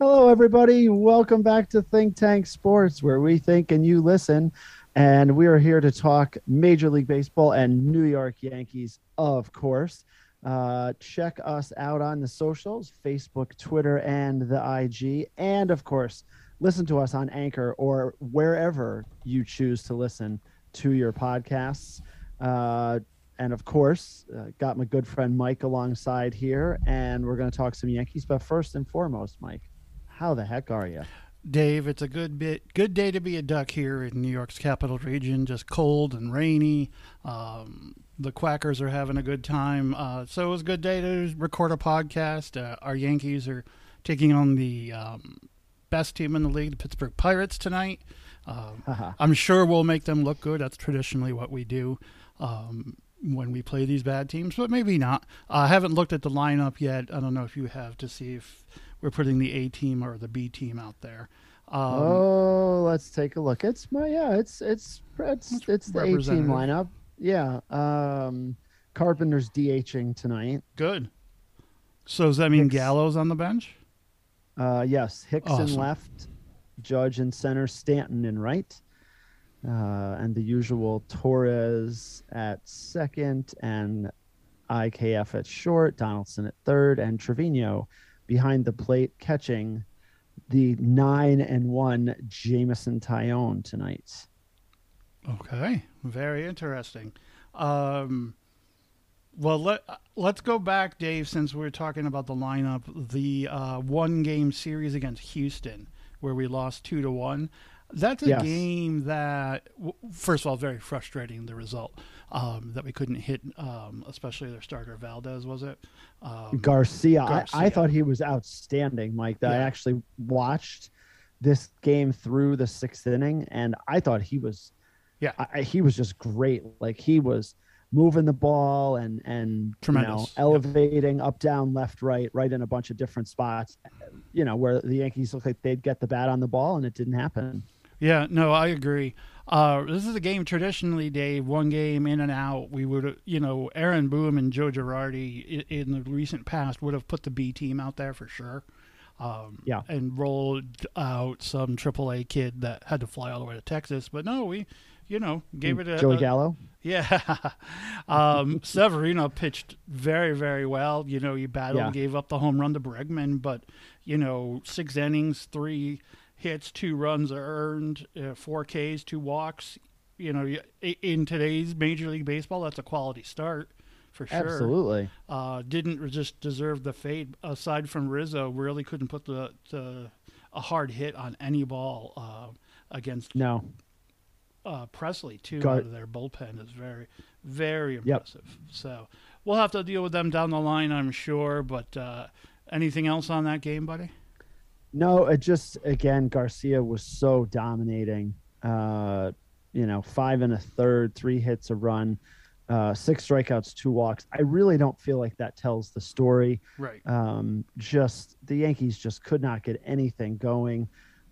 Hello, everybody. Welcome back to Think Tank Sports, where we think and you listen. And we are here to talk Major League Baseball and New York Yankees, of course. Uh, check us out on the socials Facebook, Twitter, and the IG. And of course, listen to us on Anchor or wherever you choose to listen to your podcasts. Uh, and of course, uh, got my good friend Mike alongside here, and we're going to talk some Yankees. But first and foremost, Mike, how the heck are you? Dave, it's a good bit good day to be a duck here in New York's capital region. Just cold and rainy. Um, the Quackers are having a good time. Uh, so it was a good day to record a podcast. Uh, our Yankees are taking on the um, best team in the league, the Pittsburgh Pirates, tonight. Um, I'm sure we'll make them look good. That's traditionally what we do um, when we play these bad teams, but maybe not. I haven't looked at the lineup yet. I don't know if you have to see if we're putting the A team or the B team out there. Um, oh, let's take a look. It's my yeah, it's it's it's it's the A team lineup. Yeah. Um, Carpenter's DHing tonight. Good. So does that mean Hicks, Gallo's on the bench? Uh, yes, Hicks awesome. in left, Judge in center, Stanton in right, uh, and the usual Torres at second, and IKF at short, Donaldson at third, and Trevino behind the plate catching the nine and one Jameson Taillon tonight. Okay, very interesting. Um, well, let let's go back, Dave, since we're talking about the lineup. The uh, one game series against Houston, where we lost two to one. That's a yes. game that, first of all, very frustrating. The result um, that we couldn't hit, um, especially their starter Valdez, was it? Um, Garcia. Garcia. I, I, thought he was outstanding, Mike. That yeah. I actually watched this game through the sixth inning, and I thought he was, yeah, I, he was just great. Like he was moving the ball and and Tremendous. you know elevating yep. up down left right right in a bunch of different spots you know where the yankees looked like they'd get the bat on the ball and it didn't happen yeah, no, I agree. Uh, this is a game traditionally, Dave. One game in and out. We would, you know, Aaron Boone and Joe Girardi in, in the recent past would have put the B team out there for sure. Um, yeah, and rolled out some AAA kid that had to fly all the way to Texas. But no, we, you know, gave it a Joey Gallo. Yeah, um, Severino pitched very, very well. You know, he battled, yeah. gave up the home run to Bregman, but you know, six innings, three hits, two runs earned, uh, four Ks, two walks. You know, in today's Major League Baseball, that's a quality start for sure. Absolutely. Uh, didn't just deserve the fade. Aside from Rizzo, really couldn't put the, the a hard hit on any ball uh, against no uh, Pressly too. Got out of their bullpen is very very impressive. Yep. So we'll have to deal with them down the line, I'm sure. But uh, anything else on that game, buddy? No, it just again Garcia was so dominating. Uh, you know, five and a third, three hits, a run, uh, six strikeouts, two walks. I really don't feel like that tells the story. Right. Um, just the Yankees just could not get anything going.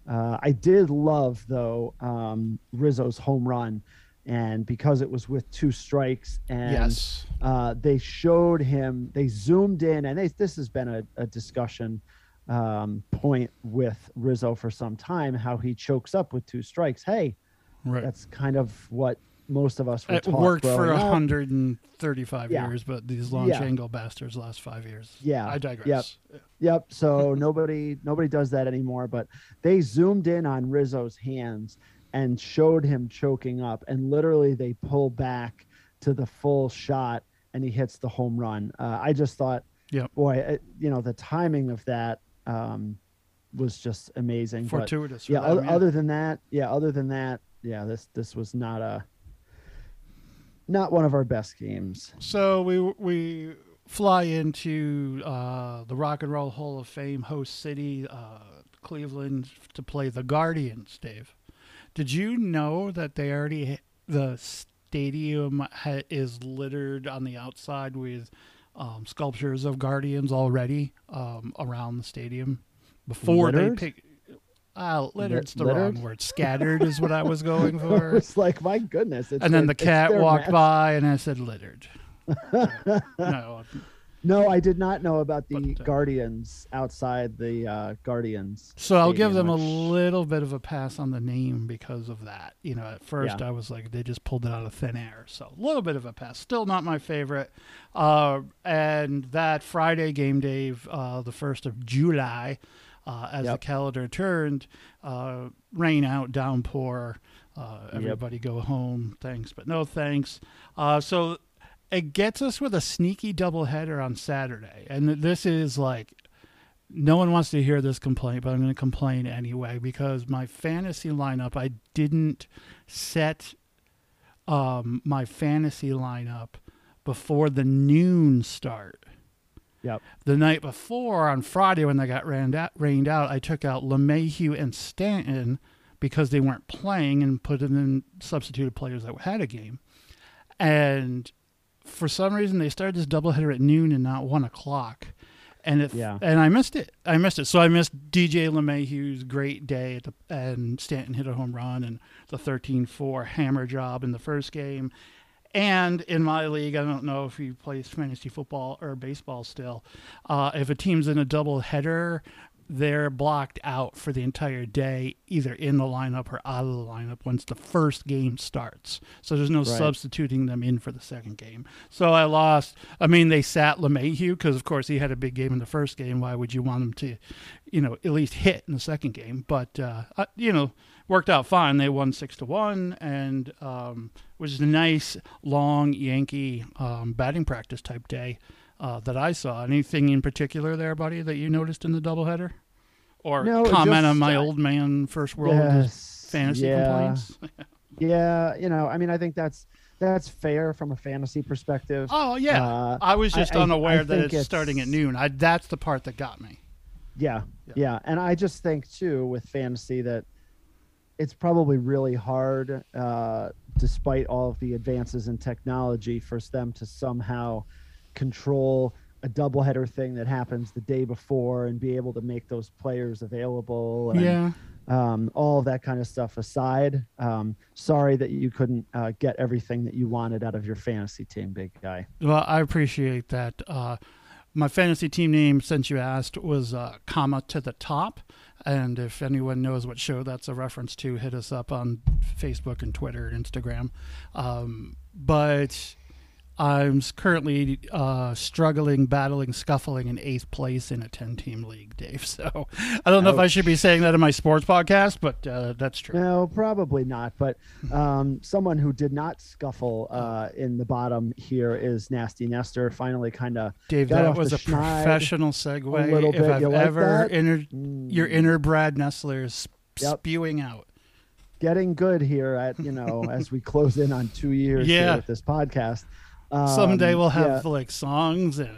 Uh, I did love though um, Rizzo's home run, and because it was with two strikes, and yes. uh, they showed him, they zoomed in, and they, this has been a, a discussion um, point with Rizzo for some time, how he chokes up with two strikes. Hey, right. that's kind of what most of us were talking about it worked for 135 yeah. years, but these launch yeah. angle bastards last five years. Yeah, I digress. Yep, yep. So nobody nobody does that anymore. But they zoomed in on Rizzo's hands and showed him choking up, and literally they pull back to the full shot, and he hits the home run. Uh, I just thought, yeah, boy, it, you know the timing of that um, was just amazing. Fortuitous. But, yeah, other. Other than that, yeah. Other than that, yeah. This this was not a not one of our best games. So we we fly into uh, the Rock and Roll Hall of Fame host city, uh, Cleveland, to play the Guardians. Dave, did you know that they already the stadium ha- is littered on the outside with um, sculptures of guardians already um, around the stadium before littered? they pick. Uh, littered's the littered? wrong word. Scattered is what I was going for. it's like my goodness. and then the cat walked match. by, and I said littered. no, No, I did not know about the But, uh, Guardians outside the uh, Guardians. So I'll give them stadium, a little bit of a pass on the name because of that. You know, at first Yeah. I was like, they just pulled it out of thin air. So a little bit of a pass. Still not my favorite. Uh, and that Friday game, Dave, uh, the 1st of July, uh, as the calendar turned, uh, rain out, downpour. Uh, Yep. everybody go home. Thanks, but no thanks. Uh, so it gets us with a sneaky doubleheader on Saturday. And this is like no one wants to hear this complaint, but I'm going to complain anyway because my fantasy lineup, I didn't set um, my fantasy lineup before the noon start. Yep. The night before, on Friday, when they got rained out, rained out I took out LeMahieu and Stanton because they weren't playing and put in substituted players that had a game. And for some reason, they started this doubleheader at noon and not one o'clock. And it, Yeah. and I missed it. I missed it. So I missed DJ LeMahieu's great day at the, and Stanton hit a home run and the 13-4 hammer job in the first game. And in my league, I don't know if he plays fantasy football or baseball still. Uh, if a team's in a double header, they're blocked out for the entire day, either in the lineup or out of the lineup once the first game starts. So there's no Right. substituting them in for the second game. So I lost. I mean, they sat LeMahieu because, of course, he had a big game in the first game. Why would you want him to, you know, at least hit in the second game? But uh, you know, worked out fine. They won six to one, and um, was a nice long Yankee um, batting practice type day uh, that I saw. Anything in particular there, buddy, that you noticed in the doubleheader? Or No, comment on my uh, old man first world Yes, fantasy yeah, complaints? Yeah, you know, I mean, I think that's that's fair from a fantasy perspective. Oh yeah, Uh, I was just I- I- unaware I that think it's, starting at noon. I that's the part that got me. Yeah, Yeah. yeah, and I just think too with fantasy that it's probably really hard, uh, despite all of the advances in technology, for them to somehow control a doubleheader thing that happens the day before and be able to make those players available. And, Yeah, um, all of that kind of stuff aside. Um, sorry that you couldn't uh, get everything that you wanted out of your fantasy team, big guy. well, I appreciate that. Uh, my fantasy team name, since you asked, was uh, comma to the top. And if anyone knows what show that's a reference to, hit us up on Facebook and Twitter and Instagram. Um, but I'm currently uh, struggling, battling, scuffling in eighth place in a 10 team league, Dave. So I don't know if I should be saying that in my sports podcast, but uh, that's true. No, probably not. But um, someone who did not scuffle uh, in the bottom here is Nasty Nestor. Finally, kind of Dave, that was a professional segue. a little if bit. I've You like ever that? entered mm, your inner Brad Nessler is Yep. spewing out. getting good here at you know as we close in on two years here Yeah. with this podcast. Um, Someday we'll have yeah, like songs and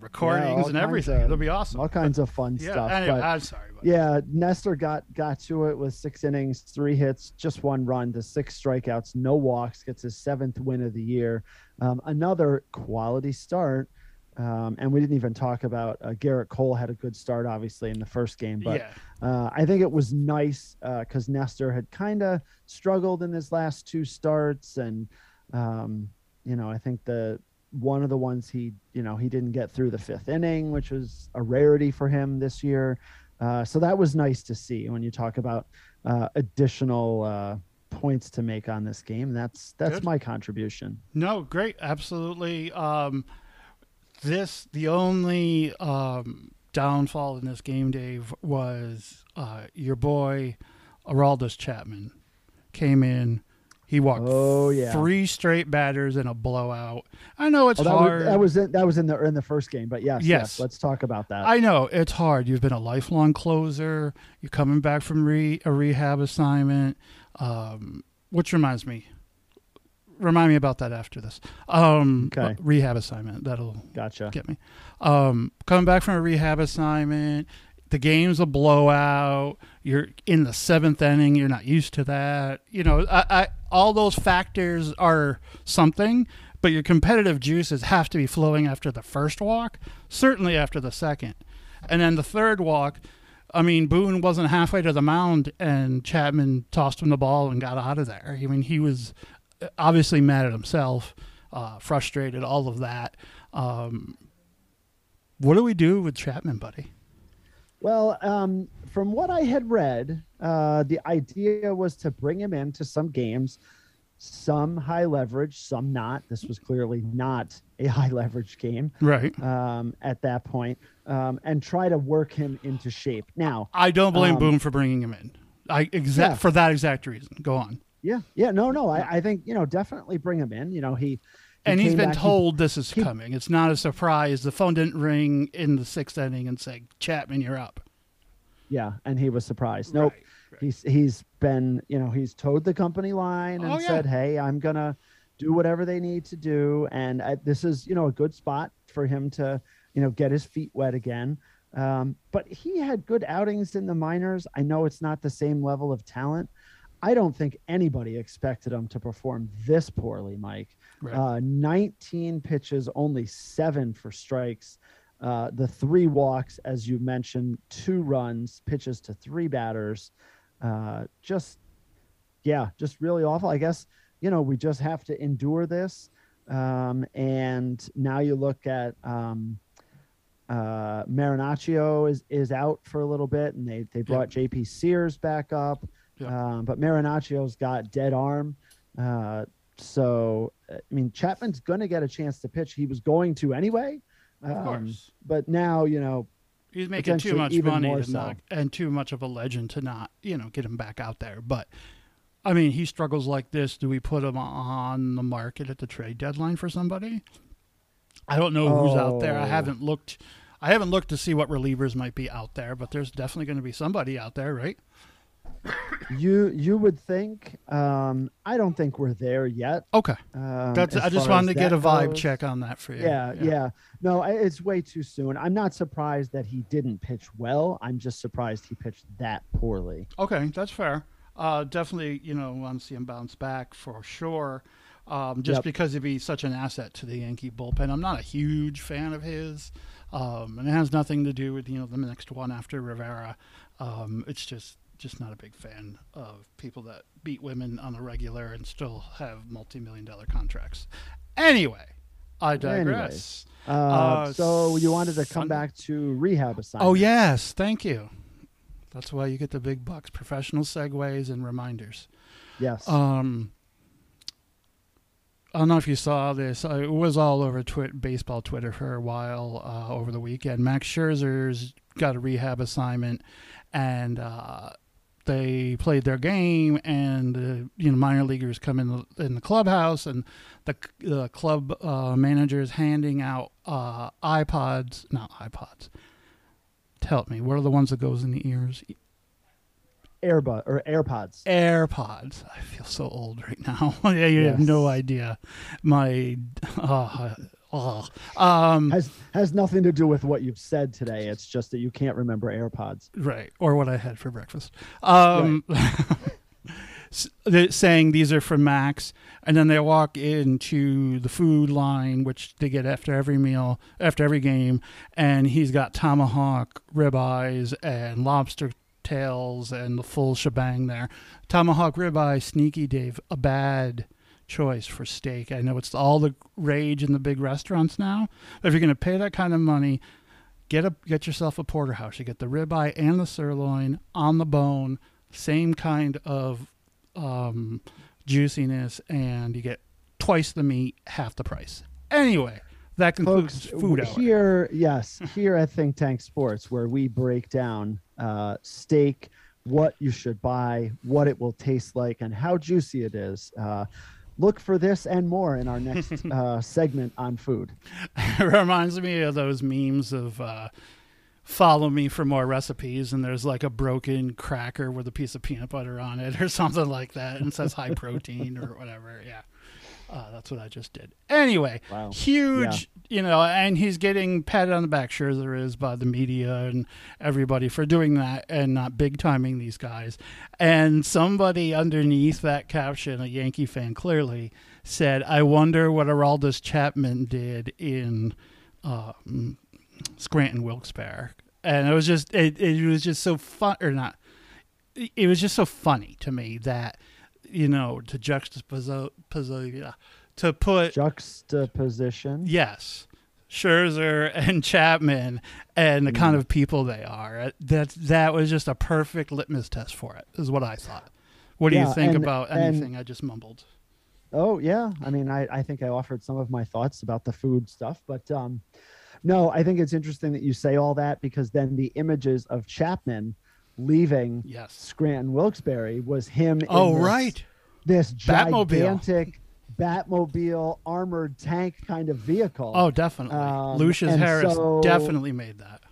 recordings all and everything. of- It'll be awesome. all kinds of fun yeah. stuff. anyway, but- I'm sorry. But Yeah, Nestor got got to it with six innings, three hits, just one run to six strikeouts, no walks, gets his seventh win of the year. Um, another quality start. Um, and we didn't even talk about uh, Gerrit Cole had a good start, obviously, in the first game. But yeah. uh, I think it was nice because Nestor had kind of struggled in his last two starts, and um, you know I think the one of the ones he you know he didn't get through the fifth inning, which was a rarity for him this year. Uh, so that was nice to see when you talk about uh, additional uh, points to make on this game. That's that's Good. my contribution. No, great, absolutely. Um, this the only um, downfall in this game, Dave, was uh, your boy Aroldis Chapman came in. He walked Oh, yeah. three straight batters in a blowout. I know it's Oh, that, hard. was, that was in, that was in the in the first game, but yes, yes, Yes. let's talk about that. I know it's hard. You've been a lifelong closer. You're coming back from re- a rehab assignment, um, which reminds me. Remind me about that after this. Um, Okay. rehab assignment. That'll gotcha. get me. Um, coming back from a rehab assignment, the game's a blowout. You're in the seventh inning. You're not used to that. You know, I, I, all those factors are something, but your competitive juices have to be flowing after the first walk, certainly after the second. And then the third walk, I mean, Boone wasn't halfway to the mound, and Chapman tossed him the ball and got out of there. I mean, he was obviously mad at himself, uh, frustrated, all of that. Um, what do we do with Chapman, buddy? Well, um, from what I had read, uh, the idea was to bring him into some games, some high leverage, some not. This was clearly not a high leverage game, right? Um, at that point, um, and try to work him into shape. Now, I don't blame um, Boone for bringing him in. I exact Yeah. for that exact reason. Go on. yeah, yeah, no, no, I, I think you know definitely bring him in. You know, he and he's been back- he- told this is he- coming. It's not a surprise. The phone didn't ring in the sixth inning and say, "Chapman, you're up." yeah, and he was surprised. Nope, Right, right. he's he's been you know he's toed the company line and Oh, yeah. said hey i'm gonna do whatever they need to do and I, this is you know a good spot for him to you know get his feet wet again um, but he had good outings in the minors i know it's not the same level of talent i don't think anybody expected him to perform this poorly mike Right. uh, 19 pitches only seven for strikes uh, the three walks, as you mentioned, two runs, pitches to three batters. Uh, just, yeah, just really awful. I guess, you know, we just have to endure this. Um, and now you look at um, uh, Marinaccio is, is out for a little bit, and they, they brought JP Sears back up. Yeah. Um, but Marinaccio's got dead arm. Uh, so, I mean, Chapman's going to get a chance to pitch. He was going to anyway. Of Um, course. but now you know He's making too much money to so. not, and too much of a legend to not, you know, get him back out there. But I mean, he struggles like this. Do we put him on the market at the trade deadline for somebody? I don't know who's out there. I Oh. haven't looked. I haven't looked to see what relievers might be out there, but there's definitely going to be somebody out there, right? You you would think. Um, I don't think we're there yet. Okay, Um, that's. I just wanted to get a vibe goes. check on that for you. Yeah, yeah, No, I, it's way too soon. I'm not surprised that he didn't pitch well. I'm just surprised he pitched that poorly. Okay, that's fair. Uh, definitely, you know, want to see him bounce back for sure. Um, just Yep. because he'd be such an asset to the Yankee bullpen. I'm not a huge fan of his, um, and it has nothing to do with you know the next one after Rivera. Um, it's just just not a big fan of people that beat women on the regular and still have multi-million dollar contracts. Anyway, I digress. Uh, Uh, so you wanted to come back to rehab assignment. Oh yes, thank you. That's why you get the big bucks, professional segues and reminders. Yes. Um, I don't know if you saw this. It was all over twit- baseball Twitter for a while uh, over the weekend. Max Scherzer's got a rehab assignment, and uh, they played their game. And uh, you know, minor leaguers come in the, in the clubhouse, and the the club uh, manager is handing out uh, iPods, not iPods. Help me. What are the ones that goes in the ears? Airbud or AirPods. AirPods. I feel so old right now. yeah, you have no idea. My, uh, uh, um, Has has nothing to do with what you've said today. It's just that you can't remember AirPods. right, or what I had for breakfast. Um, they're saying these are from Max, and then they walk into the food line, which they get after every meal, after every game, and he's got tomahawk ribeyes and lobster tails and the full shebang there. Tomahawk ribeye, sneaky Dave, a bad choice for steak. I know it's all the rage in the big restaurants now. But if you're going to pay that kind of money, get a get yourself a porterhouse. You get the ribeye and the sirloin on the bone, same kind of um, juiciness, and you get twice the meat, half the price. Anyway, that concludes Folks, food hour. here, yes, here at Think Tank Sports, where we break down uh, steak, what you should buy, what it will taste like, and how juicy it is. Uh, look for this and more in our next uh, segment on food. it reminds me of those memes of uh, follow me for more recipes and there's like a broken cracker with a piece of peanut butter on it or something like that and says high protein or whatever yeah uh, that's what i just did anyway Wow. huge you know and he's getting patted on the back sure there is by the media and everybody for doing that and not big timing these guys and somebody underneath that caption a yankee fan clearly said i wonder what aroldis chapman did in um, Scranton Wilkes-Barre, and it was just it, it was just so fun or not. It was just so funny to me that you know to juxtapose, pose- yeah, to put Juxtaposition. yes, Scherzer and Chapman and the Mm. kind of people they are. That that was just a perfect litmus test for it. Is what I thought. What do Yeah, you think and- about and- anything I just mumbled? Oh yeah, I mean, I, I think I offered some of my thoughts about the food stuff, but um, no, I think it's interesting that you say all that because then the images of Chapman leaving Yes. Scranton Wilkes-Barre was him. in Oh this, right. this Batmobile. gigantic Batmobile armored tank kind of vehicle. Oh, definitely. Um, Lucius Harris so- definitely made that.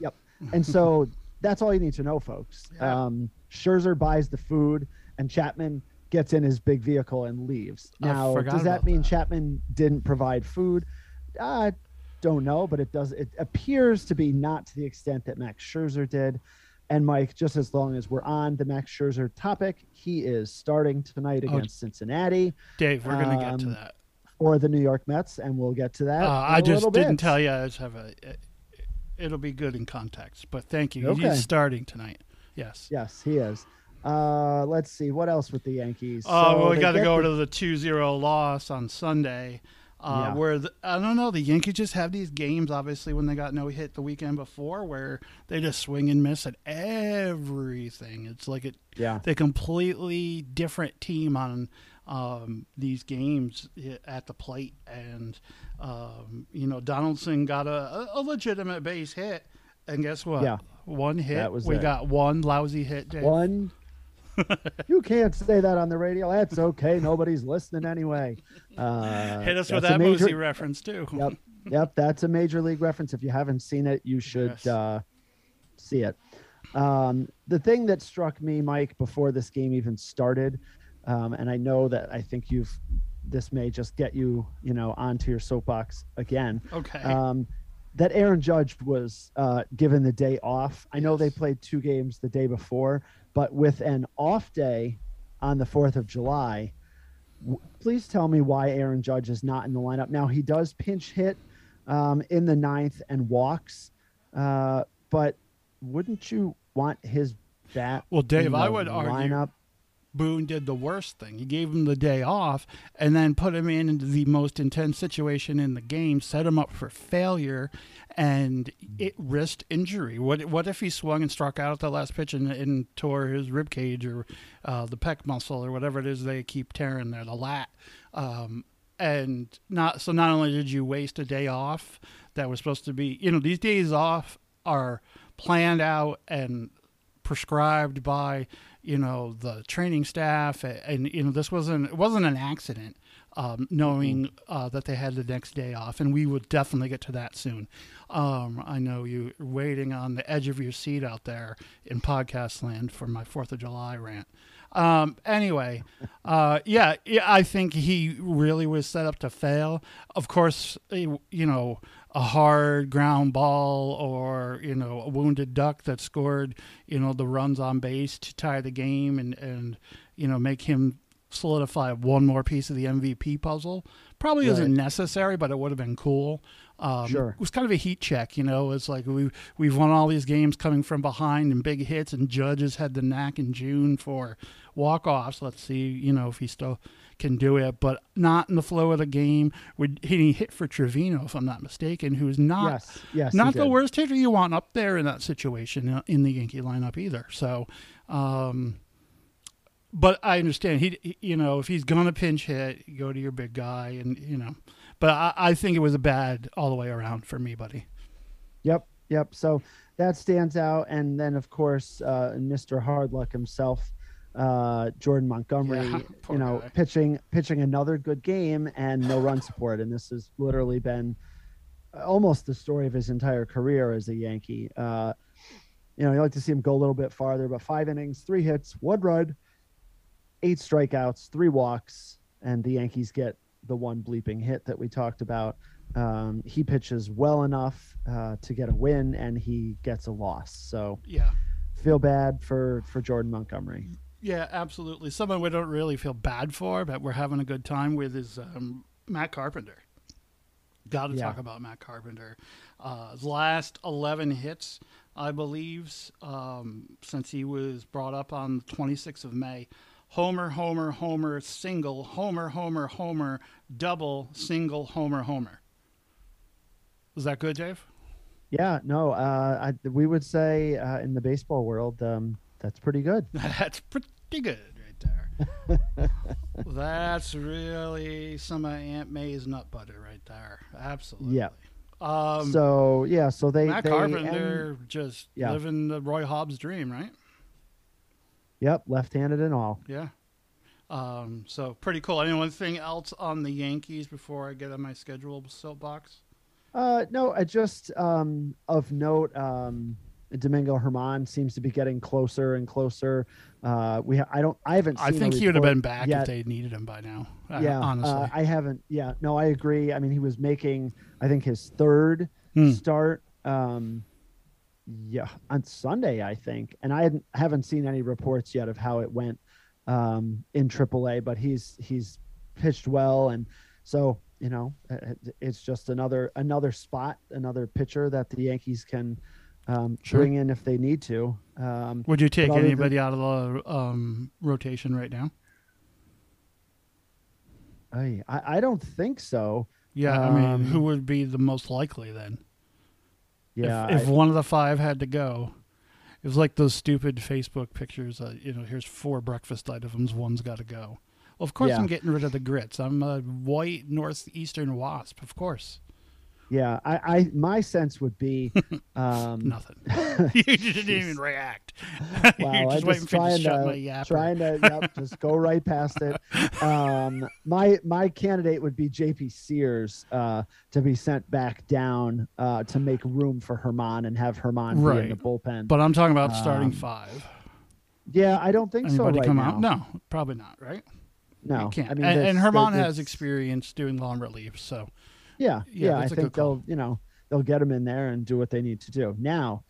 Yep. And so that's all you need to know, folks. Yeah. Um, Scherzer buys the food, and Chapman gets in his big vehicle and leaves. Now, does that mean that. Chapman didn't provide food? I don't know, but it does. It appears to be not to the extent that Max Scherzer did. And Mike, just as long as we're on the Max Scherzer topic, he is starting tonight Oh, against Cincinnati Dave, we're gonna get to Um, that. or the New York Mets, and we'll get to that. Uh, I just didn't bit. tell you. I just have a. It, it'll be good in context, but thank you. Okay. He's starting tonight. Yes. Yes, he is. Uh, let's see what else with the Yankees. Oh, So well, we got to go the- to the 2-0 loss on Sunday, uh, Yeah. where the, I don't know. The Yankees just have these games, obviously, when they got no hit the weekend before, where they just swing and miss at everything. It's like it, yeah. they completely different team on um, these games at the plate, and um, you know Donaldson got a, a legitimate base hit, and guess what? Yeah. one hit. We it. got one lousy hit. Dave. One. you can't say that on the radio. That's okay. Nobody's listening anyway. Uh, Hit us with that major- reference too. Yep, yep. That's a major league reference. If you haven't seen it, you should Yes. uh, see it. Um, the thing that struck me, Mike, before this game even started, um, and I know that I think you've. This may just get you, you know, onto your soapbox again. Okay. um, that Aaron Judge was uh, given the day off. I know they played two games the day before, but with an off day on the 4th of July, w- please tell me why Aaron Judge is not in the lineup. Now, he does pinch hit um, in the ninth and walks, uh, but wouldn't you want his bat? Well, Dave, in I would argue lineup? Boone did the worst thing. He gave him the day off and then put him in the most intense situation in the game, set him up for failure and it risked injury. What what if he swung and struck out at the last pitch and, and tore his rib cage or uh, the pec muscle or whatever it is they keep tearing there, the lat. Um, and not so not only did you waste a day off that was supposed to be you know these days off are planned out and prescribed by you know the training staff and, and you know this wasn't it wasn't an accident um, knowing uh, that they had the next day off and we will definitely get to that soon. Um, i know you're waiting on the edge of your seat out there in podcast land for my fourth of july rant. Um, anyway uh, yeah, yeah i think he really was set up to fail. Of course eh, you know a hard ground ball or you know a wounded duck that scored you know the runs on base to tie the game and and you know make him solidify one more piece of the MVP puzzle. Probably isn't necessary but it would have been cool. Um, Sure. it was kind of a heat check you know. It's like we we've won all these games coming from behind and big hits and judges had the knack in June for walk offs let's see you know if he still can do it but not in the flow of the game we're hitting hit for Trevino if I'm not mistaken who's not Yes, yes. not the did. worst hitter you want up there in that situation uh, in the Yankee lineup either. So, um, but I understand he, he- you know, if he's gonna pinch hit, go to your big guy, and you know. But I, I think it was a bad all the way around for me, buddy. Yep, yep. So that stands out, and then of course, uh, Mr. Hardluck himself, uh, Jordan Montgomery, Yeah, you know, guy. pitching pitching another good game and no run support, and this has literally been almost the story of his entire career as a Yankee. Uh, you know, you like to see him go a little bit farther, but five innings, three hits, one run, eight strikeouts, three walks, and the Yankees get the one bleeping hit that we talked about. Um, he pitches well enough uh, to get a win, and he gets a loss. So Yeah, feel bad for for Jordan Montgomery. Yeah, absolutely. Someone we don't really feel bad for, but we're having a good time with is um, Matt Carpenter. Got to Yeah. talk about Matt Carpenter. Uh, his last 11 hits, I believe, um, since he was brought up on the 26th of May. Homer, homer, homer, single, homer, homer, homer, double, single, homer, homer. Is that good, Dave? Yeah, no, uh, I, we would say uh, in the baseball world, um, that's pretty good. That's pretty good right there. That's really some of Aunt May's nut butter right there. Absolutely. Yeah. Um, so yeah, so they Matt they Carpenter end- just Yeah. living the Roy Hobbs dream, right? yep, left-handed and all. Yeah. Um, so pretty cool. Anything else on the Yankees before I get on my schedule soapbox? Uh, no, I just um, of note, um, Domingo Germán seems to be getting closer and closer. Uh, we ha- I don't I haven't. I think he would have been back yet. if they needed him by now. uh, yeah, honestly. uh, I haven't. Yeah, no, I agree. I mean, he was making, I think, his third Hmm. start. Um, yeah, on Sunday, I think, and I hadn't, haven't seen any reports yet of how it went um, in AAA. But he's he's pitched well, and so you know, uh, it's just another another spot, another pitcher that the Yankees can um, Sure. bring in if they need to. Um, Would you take than- anybody out of the um, rotation right now? I I I don't think so. Yeah, I mean, Um, who would be the most likely then? Yeah, if, if I- one of the five had to go, it was like those stupid Facebook pictures. Uh, you know, here's four breakfast items. One's got to go. Well, of course, Yeah. I'm getting rid of the grits. I'm a white northeastern wasp. Of course, Yeah, I, I my sense would be um, nothing. you didn't even react. Wow, You're just waiting just trying to to trying to yep, just go right past it. Um, my my candidate would be J.P. Sears uh, to be sent back down uh, to make room for Germán and have Germán be in the bullpen. But I'm talking about starting Um, five. yeah, I don't think so right come now. out? No, probably not. Right? no. you can't. I mean, and, and Germán has experience doing long relief, so Yeah, Yeah, yeah. I that's a good think they'll you know they'll get them in there and do what they need to do. Now,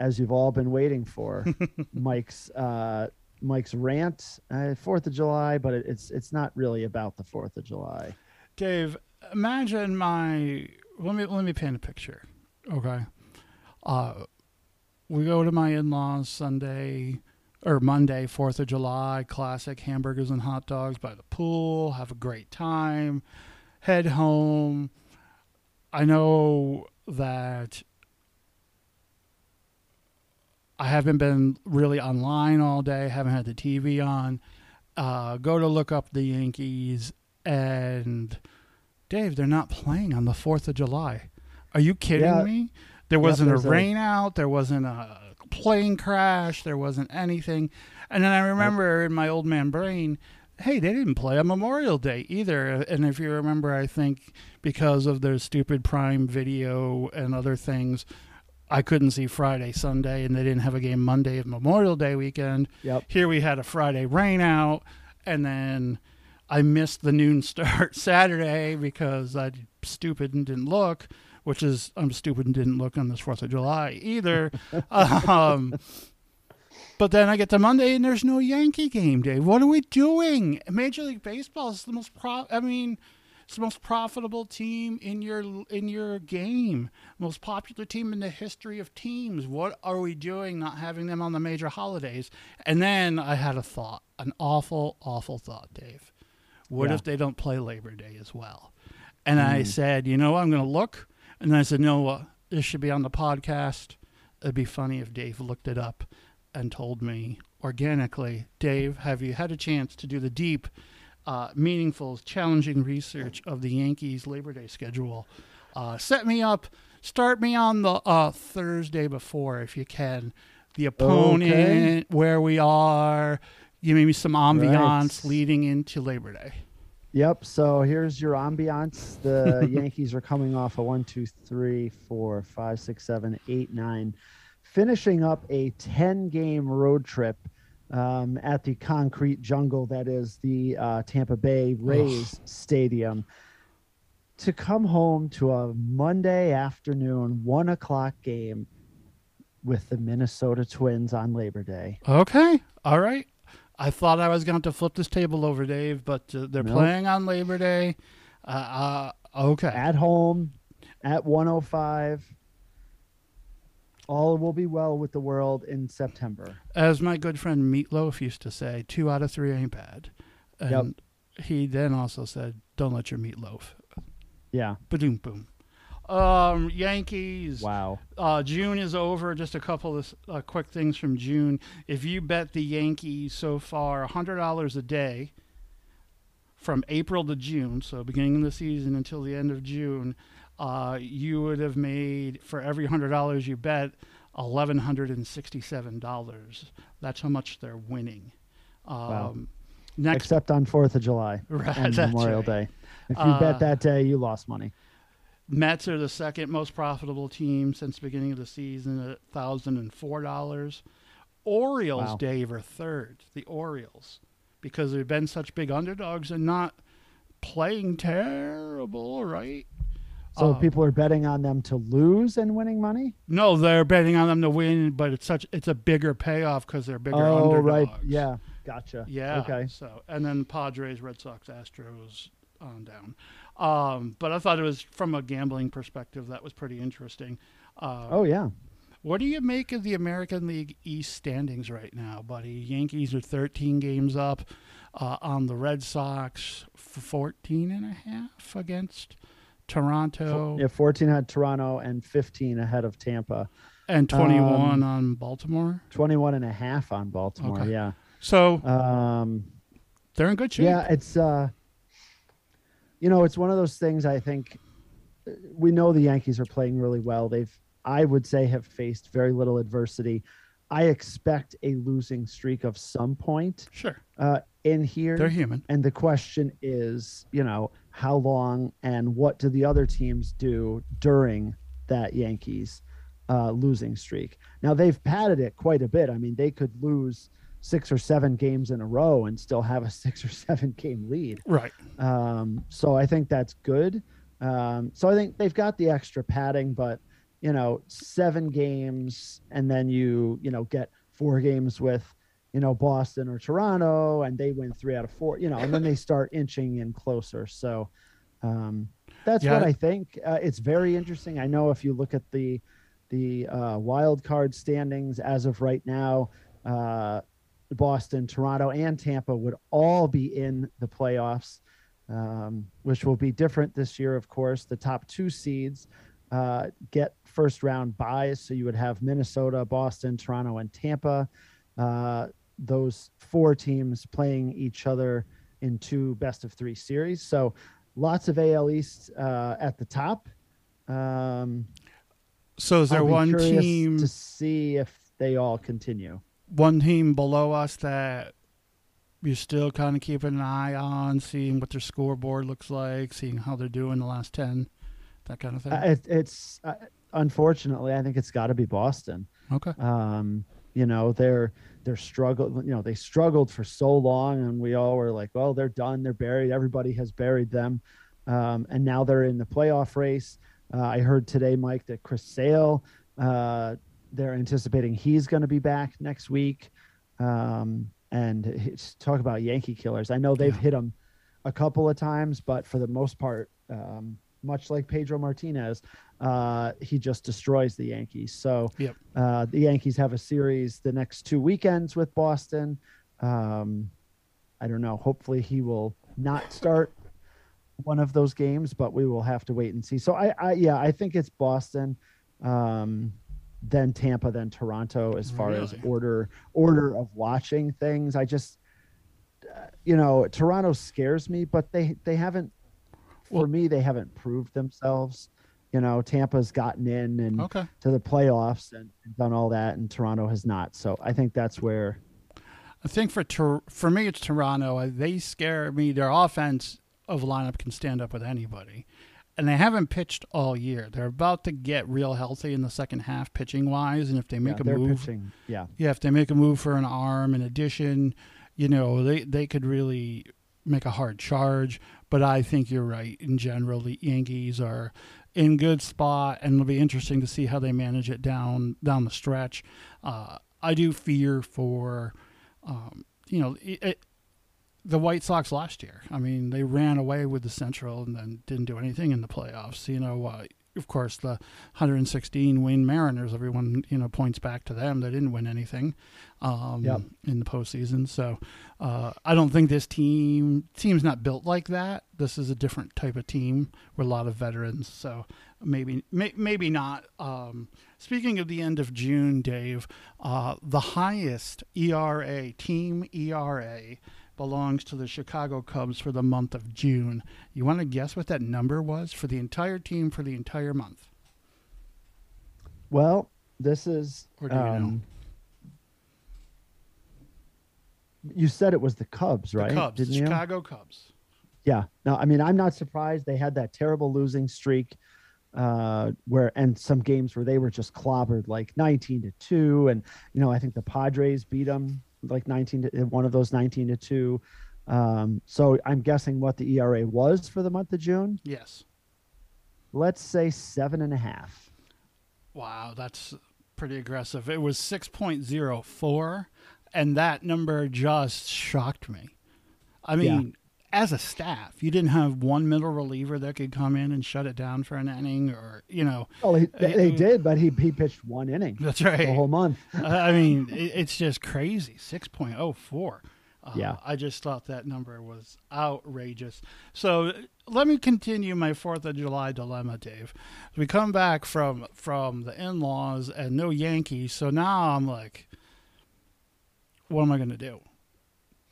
as you've all been waiting for, Mike's uh, Mike's rant uh, Fourth of July, but it, it's it's not really about the Fourth of July. Dave, imagine my let me let me paint a picture. Okay. Uh we go to my in-laws Sunday or Monday, 4th of July, classic hamburgers and hot dogs by the pool, have a great time, head home. I know that I haven't been really online all day, haven't had the TV on. Uh, go to look up the Yankees, and Dave, they're not playing on the 4th of July. Are you kidding Yeah. me? There wasn't a a- rain out, there wasn't a plane crash, there wasn't anything. And then I remember in my old man brain, hey, they didn't play on Memorial Day either. And if you remember, I think because of their stupid Prime video and other things, I couldn't see Friday, Sunday, and they didn't have a game Monday of Memorial Day weekend. Yep. Here we had a Friday rain out, and then I missed the noon start Saturday because I stupid and didn't look, which is I'm stupid and didn't look on this Fourth of July either. um, but then I get to Monday and there's no Yankee game day. What are we doing? Major League Baseball is the most pro. I mean, it's the most profitable team in your in your game, most popular team in the history of teams. What are we doing not having them on the major holidays? And then I had a thought, an awful, awful thought, Dave. What Yeah. if they don't play Labor Day as well? And I said, you know, what, I'm going to look. And I said, no, uh, this should be on the podcast. It'd be funny if Dave looked it up and told me organically, Dave, have you had a chance to do the deep, uh, meaningful, challenging research of the Yankees Labor Day schedule? Uh, set me up, start me on the uh, Thursday before if you can. The opponent, where we are, give me some ambiance Right. leading into Labor Day. Yep. So here's your ambiance. The Yankees are coming off a one, two, three, four, five, six, seven, eight, nine, finishing up a 10 game road trip um, at the concrete jungle that is the uh, Tampa Bay Rays Stadium to come home to a Monday afternoon, one o'clock game with the Minnesota Twins on Labor Day. Okay. All right. I thought I was going to flip this table over, Dave, but uh, they're Nope. playing on Labor Day. Uh, uh, okay. at home at 105 all will be well with the world in september As my good friend Meatloaf used to say, two out of three ain't bad. And he then also said, don't let your meat loaf. yeah Ba-doom, boom. Um, Yankees. Wow. Uh, June is over. Just a couple of uh, quick things from June. If you bet the Yankees so far $100 a day from April to June, so beginning of the season until the end of June, uh, you would have made for every $100 you bet $1,167. That's how much they're winning. Um, Wow. Next, Except on Fourth of July Right, and Memorial right. Day. If you Uh, bet that day, you lost money. Mets are the second most profitable team since the beginning of the season at thousand and four dollars. Orioles, Wow. Dave, are third. The Orioles, because they've been such big underdogs and not playing terrible, right? So um, people are betting on them to lose and winning money. No, they're betting on them to win, but it's such it's a bigger payoff because they're bigger oh, underdogs. right. Yeah. Gotcha. Yeah. Okay. So and then Padres, Red Sox, Astros on down. Um, but I thought it was from a gambling perspective that was pretty interesting. Uh, Oh yeah. What do you make of the American League East standings right now, buddy? Yankees are 13 games up uh, on the Red Sox, 14 and a half against Toronto, Yeah. 14 had Toronto and 15 ahead of Tampa. and 21 Um, on Baltimore. 21 and a half on Baltimore. Okay. Yeah. So Um, they're in good shape. Yeah, it's uh you know, it's one of those things I think uh, we know the Yankees are playing really well. They've I would say have faced very little adversity. I expect a losing streak of some point Sure. uh in here. They're human. and the question is, you know, how long and what do the other teams do during that Yankees uh, losing streak? Now they've padded it quite a bit. I mean, they could lose six or seven games in a row and still have a six or seven game lead. Right. Um, so I think that's good. Um, so I think they've got the extra padding, but you know, seven games and then you, you know, get four games with, you know, Boston or Toronto and they win three out of four, you know, and then they start inching in closer. So um, that's Yeah. what I think. Uh, it's very interesting. I know if you look at the, the uh, wild card standings as of right now, uh, Boston, Toronto, and Tampa would all be in the playoffs, um, which will be different this year, of course. The top two seeds uh, get first round buys. So you would have Minnesota, Boston, Toronto, and Tampa. Uh, those four teams playing each other in two best of three series. So lots of AL East uh, at the top. Um, So is there one team to see if they all continue? one team below us that you're still kind of keeping an eye on, seeing what their scoreboard looks like, seeing how they're doing the last 10, that kind of thing? Uh, it, it's uh, unfortunately, I think it's got to be Boston. okay. Um, you know, they're they're struggled. You know, they struggled for so long, and we all were like, "Well, they're done. They're buried. Everybody has buried them." Um, and now they're in the playoff race. Uh, I heard today, Mike, that Chris Sale, uh, they're anticipating he's going to be back next week. Um, and it's, talk about Yankee killers. I know they've Yeah. hit them a couple of times, but for the most part, um, much like Pedro Martinez, uh, he just destroys the Yankees. So Yep. uh, the Yankees have a series the next two weekends with Boston. Um, I don't know. Hopefully, he will not start one of those games, but we will have to wait and see. So I, I yeah, I think it's Boston, um, then Tampa, then Toronto as far as order order of watching things. I just, uh, you know, Toronto scares me, but they they haven't. For me, they haven't proved themselves. You know, Tampa's gotten in and Okay. to the playoffs and, and done all that, and Toronto has not. So I think that's where I think for Tor- for me, it's Toronto. Uh, They scare me. Their offense of lineup can stand up with anybody, and they haven't pitched all year. They're about to get real healthy in the second half, pitching wise, and if they make yeah, a move, pitching. Yeah, yeah, if they make a move for an arm in addition, you know, they they could really make a hard charge. But I think you're right. In general, the Yankees are in good spot, and it'll be interesting to see how they manage it down down the stretch. Uh, I do fear for, um, you know, it, it, the White Sox last year. I mean, they ran away with the Central and then didn't do anything in the playoffs. You know, uh, of course, the 116 win Mariners. Everyone you know points back to them. They didn't win anything um, Yep. in the postseason. So uh, I don't think this team team's not built like that. This is a different type of team with a lot of veterans. So maybe may, maybe not. Um, speaking of the end of June, Dave, uh, the highest ERA team ERA belongs to the Chicago Cubs for the month of June. You want to guess what that number was for the entire team for the entire month? Well, this is. Or do you know? um, you said it was the Cubs, right? The Cubs, Didn't you? Chicago Cubs. Yeah. No, I mean, I'm not surprised. They had that terrible losing streak uh where and some games where they were just clobbered like 19 to 2 and you know i think the padres beat them like 19 to one of those 19 to 2 um so i'm guessing what the era was for the month of june Yes. let's say seven and a half Wow, that's pretty aggressive. It was 6.04, and that number just shocked me. I mean, as a staff, you didn't have one middle reliever that could come in and shut it down for an inning, or, you know, Well, they, they, they Uh, did but he he pitched one inning that's right. the whole month I mean, it, it's just crazy. 6.04. Uh, Yeah. I just thought that number was outrageous. So let me continue my Fourth of July dilemma, Dave. We come back from from the in-laws and no Yankees, so now I'm like, what am I going to do?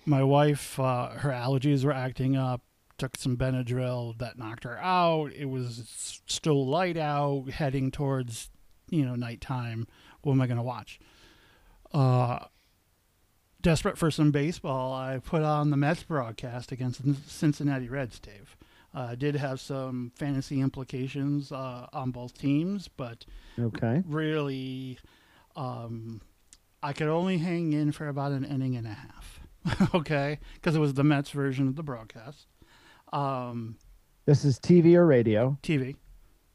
My wife, uh, her allergies were acting up. Took some Benadryl that knocked her out. It was still light out, heading towards you know nighttime. What am I going to watch? Uh, desperate for some baseball, I put on the Mets broadcast against the Cincinnati Reds, Dave. Uh, did have some fantasy implications uh, on both teams, but okay really, um, I could only hang in for about an inning and a half. okay, because it was the Mets version of the broadcast. Um, this is tv or radio TV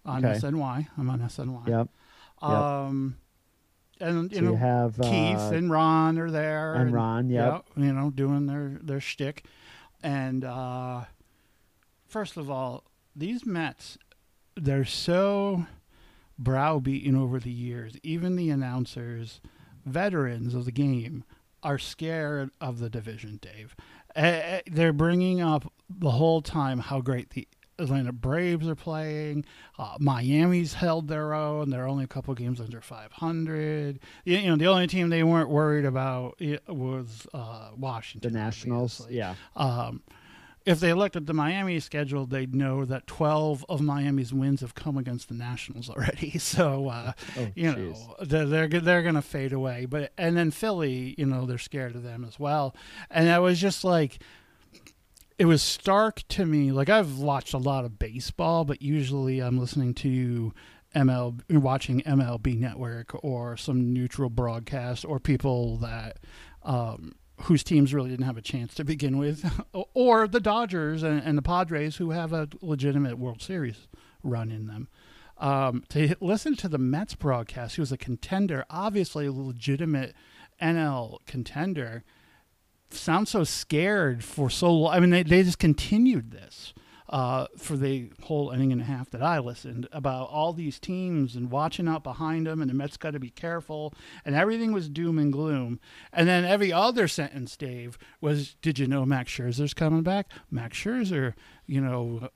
on Okay. SNY. I'm on SNY. yep Um, and you so know, you have Keith uh, and Ron are there, and ron yep yeah, you know, doing their their shtick. And uh, first of all, these Mets, they're so browbeaten over the years. Even the announcers, veterans of the game, are scared of the division. Dave, uh, they're bringing up the whole time how great the Atlanta Braves are playing. Uh, Miami's held their own. They're only a couple games under 500. You, you know, the only team they weren't worried about was uh, the nationals obviously. yeah Um, if they looked at the Miami schedule, they'd know that 12 of Miami's wins have come against the Nationals already. So, uh, oh you jeez. know, they're they're, they're going to fade away. But and then Philly, you know, they're scared of them as well. And I was just like, it was stark to me. Like I've watched a lot of baseball, but usually I'm listening to ML, watching MLB Network or some neutral broadcast or people that. Um, whose teams really didn't have a chance to begin with, or the Dodgers and, and the Padres, who have a legitimate World Series run in them. Um, to listen to the Mets broadcast, who was a contender, obviously a legitimate NL contender, sound so scared for so long. I mean, they, they just continued this uh, for the whole inning and a half that I listened about all these teams and watching out behind them, and the Mets got to be careful, and everything was doom and gloom. And then every other sentence, Dave, was, "Did you know Max Scherzer's coming back? Max Scherzer, you know."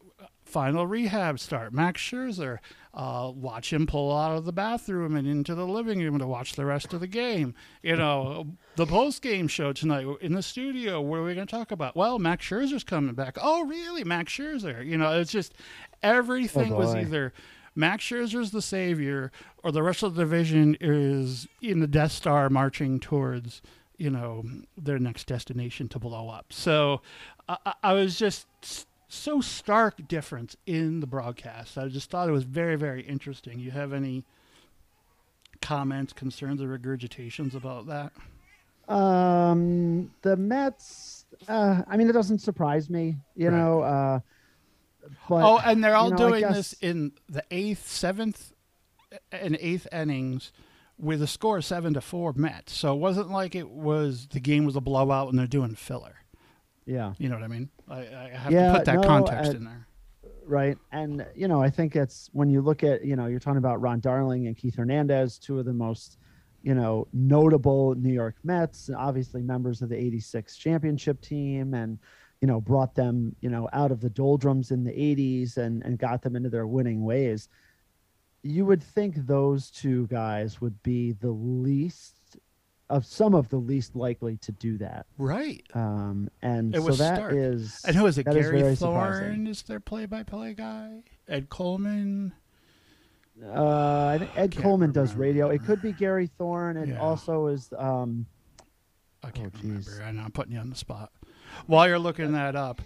Final rehab start. Max Scherzer, uh, watch him pull out of the bathroom and into the living room to watch the rest of the game. You know, the post game show tonight in the studio. What are we going to talk about? Well, Max Scherzer's coming back. Oh, really? Max Scherzer? You know, it's just everything Oh, was either Max Scherzer's the savior or the rest of the division is in the Death Star marching towards you know their next destination to blow up. So I, I- was just so stark difference in the broadcast. I just thought it was very very interesting. You have any comments, concerns, or regurgitations about that? Um, the Mets. Uh, I mean, it doesn't surprise me, you Right. know. Uh, but oh, and they're all you know, doing this in the eighth, seventh, and eighth innings with a score of seven to four Mets. So it wasn't like it was the game was a blowout and they're doing filler. yeah, You know what I mean? I, I have Yeah, to put that no, context I- in there. right. And you know, I think it's when you look at you know, you're talking about Ron Darling and Keith Hernandez, two of the most you know notable New York Mets, obviously members of the '86 championship team, and you know brought them you know out of the doldrums in the '80s and and got them into their winning ways. you would think those two guys would be the least of some of the least likely to do that. Right. Um, and It so was that Stark. is And who is it? Gary Thorne is their play-by-play guy. Ed Coleman. Uh, I think Ed Can't Coleman does radio. It could be Gary Thorne, and Yeah. also is um, I can't Oh, remember. geez. I know I'm putting you on the spot. While you're looking that up.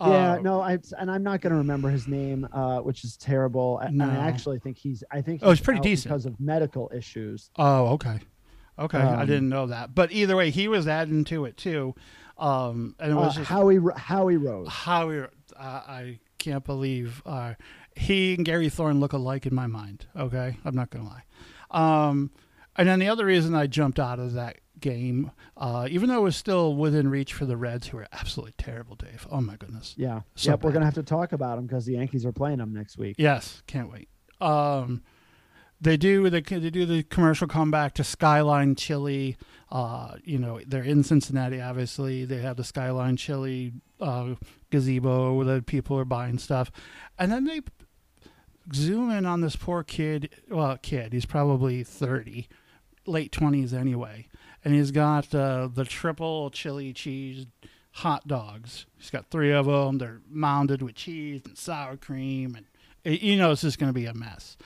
yeah, uh, no, I and I'm not going to remember his name, uh, which is terrible. I- And I actually think he's. I think Oh, he's he's pretty out decent. because of medical issues. Oh, okay. Okay, I Um, didn't know that. But either way, he was adding to it too. Um, and it Uh, was just Howie Howie Rose. how we, uh, I can't believe uh, he and Gary Thorne look alike in my mind. Okay, I'm not gonna lie. Um, and then the other reason I jumped out of that game, uh, even though it was still within reach for the Reds, who were absolutely terrible, Dave. Oh my goodness. Yeah. So yep. We're gonna have to talk about him because the Yankees are playing him next week. Yes, can't wait. Um, they do they, they do the commercial comeback to Skyline Chili. Uh, you know they're in Cincinnati. Obviously, they have the Skyline Chili uh, gazebo that people are buying stuff, and then they zoom in on this poor kid. Well, kid, he's probably thirty, late twenties anyway, and he's got uh, the triple chili cheese hot dogs. He's got three of them. They're mounded with cheese and sour cream, and you know it's just going to be a mess.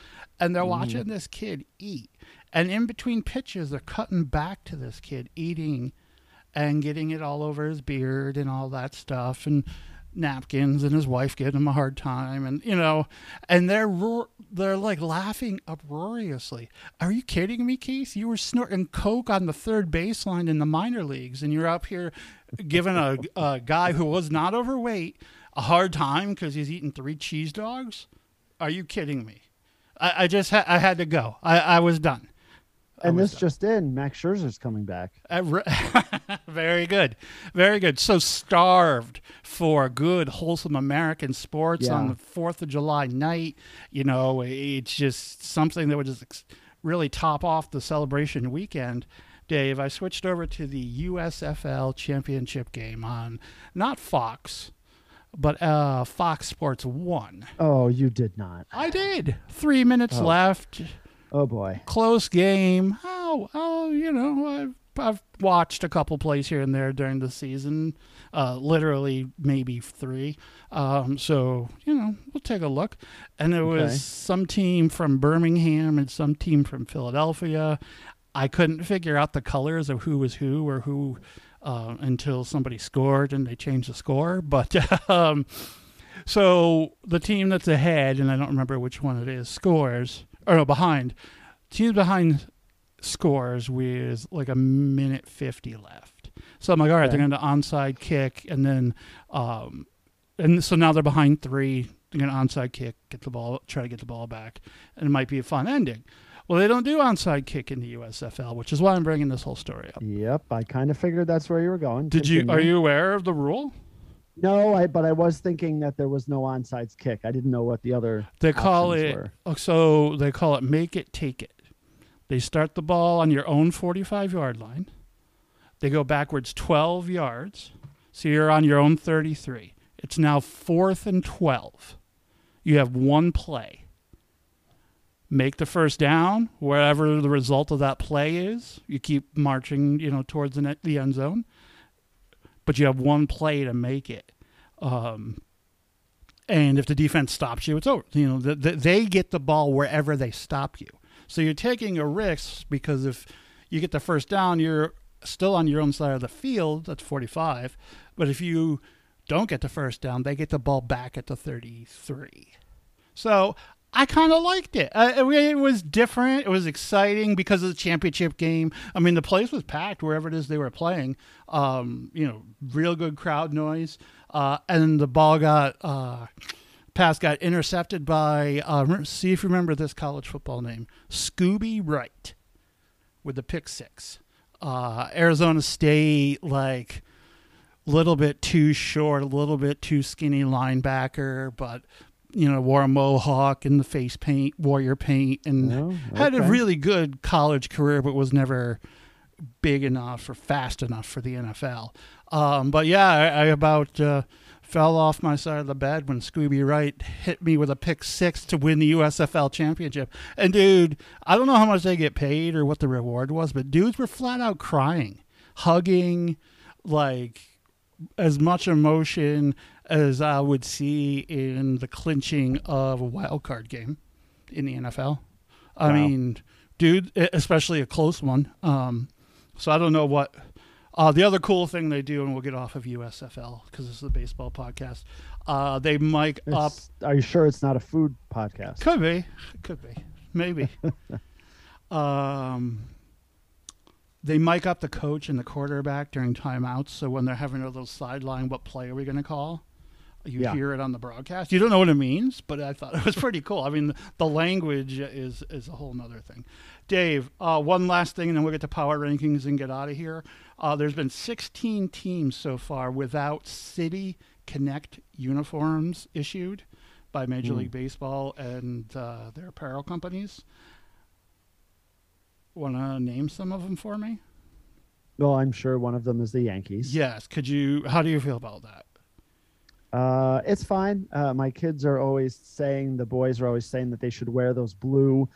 And they're mm-hmm. watching this kid eat, and in between pitches, they're cutting back to this kid eating, and getting it all over his beard and all that stuff, and napkins, and his wife giving him a hard time, and you know, and they're roar- they're like laughing uproariously. Are you kidding me, Keith? You were snorting coke on the third baseline in the minor leagues, and you're up here giving a, a guy who was not overweight a hard time because he's eating three cheese dogs. Are you kidding me? I, I just ha- I had to go. I, I was done. I And was this done. just in: Max Scherzer's coming back. Uh, re- very good, very good. So starved for good, wholesome American sports Yeah. on the Fourth of July night. You know, it's just something that would just ex- really top off the celebration weekend. Dave, I switched over to the USFL Championship game on not Fox, but uh, Fox Sports One. Oh, you did not. I did. Three minutes Oh. left Oh boy. close game. Oh, oh, you know, I've, I've watched a couple plays here and there during the season, uh, literally maybe three. Um, so you know, we'll take a look. And it Okay. was some team from Birmingham and some team from Philadelphia. I couldn't figure out the colors of who was who or who uh, until somebody scored and they changed the score. But um, so the team that's ahead, and I don't remember which one it is, scores or no behind. Teams behind scores with like a minute fifty left. So I'm like, all right, they're going to onside kick, and then, um, and so now they're behind three. They're going to onside kick, get the ball, try to get the ball back, and it might be a fun ending. Well, they don't do onside kick in the USFL, which is why I'm bringing this whole story up. Yep. I kind of figured that's where you were going. Did you? Are you aware of the rule? No, I. But I was thinking that there was no onside kick. I didn't know what the other. They call it were. oh, so they call it make it take it. They start the ball on your own 45 yard line. They go backwards 12 yards. So you're on your own 33. It's now fourth and 12. You have one play. Make the first down, wherever the result of that play is. You keep marching, you know, towards the, net, the end zone. But you have one play to make it. Um, and if the defense stops you, it's over. You know, the, the, they get the ball wherever they stop you. So you're taking a risk because if you get the first down, you're still on your own side of the field. That's 45. But if you don't get the first down, they get the ball back at the 33. So I kind of liked it. Uh, it. It was different. It was exciting because of the championship game. I mean, the place was packed wherever it is they were playing. Um, you know, real good crowd noise. Uh, and the ball got uh, pass got intercepted by. Uh, see if you remember this college football name, Scooby Wright, with the pick six. Uh, Arizona State like a little bit too short, a little bit too skinny linebacker, but you know, wore a mohawk and the face paint, warrior paint, and No? had a really good college career, but was never big enough or fast enough for the NFL. Um, but yeah, I, I about uh, fell off my side of the bed when Scooby Wright hit me with a pick six to win the USFL championship. And dude, I don't know how much they get paid or what the reward was, but dudes were flat out crying, hugging, like as much emotion as I would see in the clinching of a wild card game in the NFL. I Wow. mean, dude, especially a close one. Um, so I don't know what. Uh, the other cool thing they do, and we'll get off of USFL because this is a baseball podcast. Uh, they mic up. Are you sure it's not a food podcast? Could be, could be, maybe. um, they mic up the coach and the quarterback during timeouts, so when they're having a little sideline, what play are we going to call? You Yeah. hear it on the broadcast. You don't know what it means, but I thought it was pretty cool. I mean, the language is is a whole nother thing. Dave, uh, one last thing, and then we'll get to power rankings and get out of here. Uh, there's been 16 teams so far without City Connect uniforms issued by Major Hmm. League Baseball and uh, their apparel companies. Want to name some of them for me? Well, I'm sure one of them is the Yankees. Yes. Could you? How do you feel about that? Uh, it's fine. Uh, my kids are always saying, the boys are always saying that they should wear those blue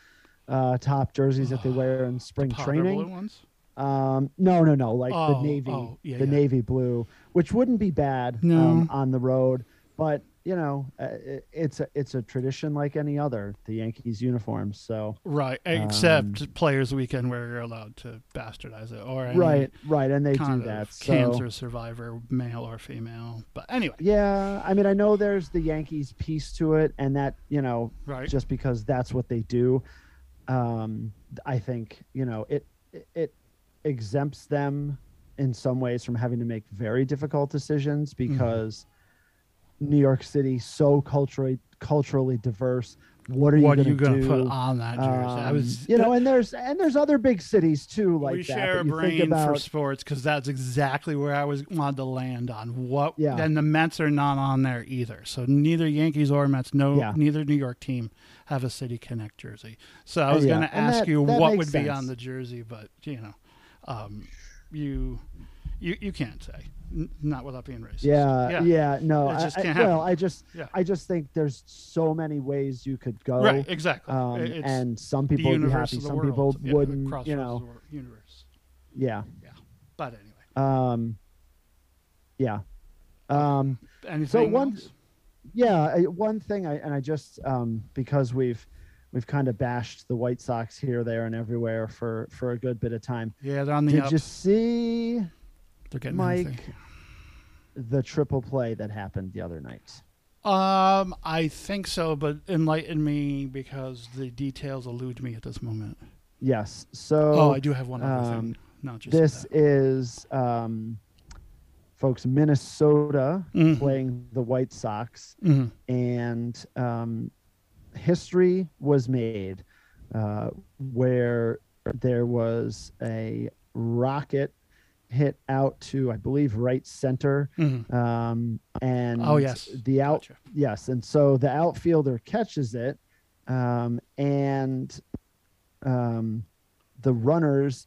uh, top jerseys that they wear in spring Powder training. blue ones. Um, no, no, no, like Oh, the navy, oh, yeah, the yeah. navy blue, which wouldn't be bad No. um, on the road, but you know, uh, it's a it's a tradition like any other. The Yankees uniforms, so Right. Except Players Weekend, where you're allowed to bastardize it, or right, right, and they do that. So cancer survivor, male or female. But anyway, yeah, I mean, I know there's the Yankees piece to it, and that you know, right. just because that's what they do. Um, I think you know it it- exempts them in some ways from having to make very difficult decisions Mm-hmm. New York City so culturally culturally diverse. What are what you going to put on that jersey? I Um, was, you know, and there's and there's other big cities too like we that. share a but you think brain for sports because that's exactly where I was wanted to land on. What? Yeah. And the Mets are not on there either. So neither Yankees or Mets, no, Yeah. neither New York team have a City Connect jersey. So I was Yeah, going to ask that- you that what would be on the jersey, but you know, um, you, you you can't say, not without being racist. yeah, yeah, no. It I, just I- can't well. I just Yeah. I just think there's so many ways you could go. Right. Exactly. Um, and some people would be happy, some world. people Yeah, wouldn't. You know, universe. yeah. Yeah. But anyway, Um, yeah. Um, anything one- else? yeah. One thing, I and I just um, because we've we've kind of bashed the White Sox here, there, and everywhere for for a good bit of time. Yeah, they're on the Did up. you see They're getting Mike the triple play that happened the other night? Um, I think so, but enlighten me because the details elude me at this moment. Yes. So Oh, I do have one other um, thing. Not just this that. is um, folks Minnesota Mhm. playing the White Sox. Mhm. and um, history was made uh, where there was a rocket hit out to, I believe, right center, Mhm. um, and Oh, yes. the out Gotcha. yes, and so the outfielder catches it, um, and um, the runners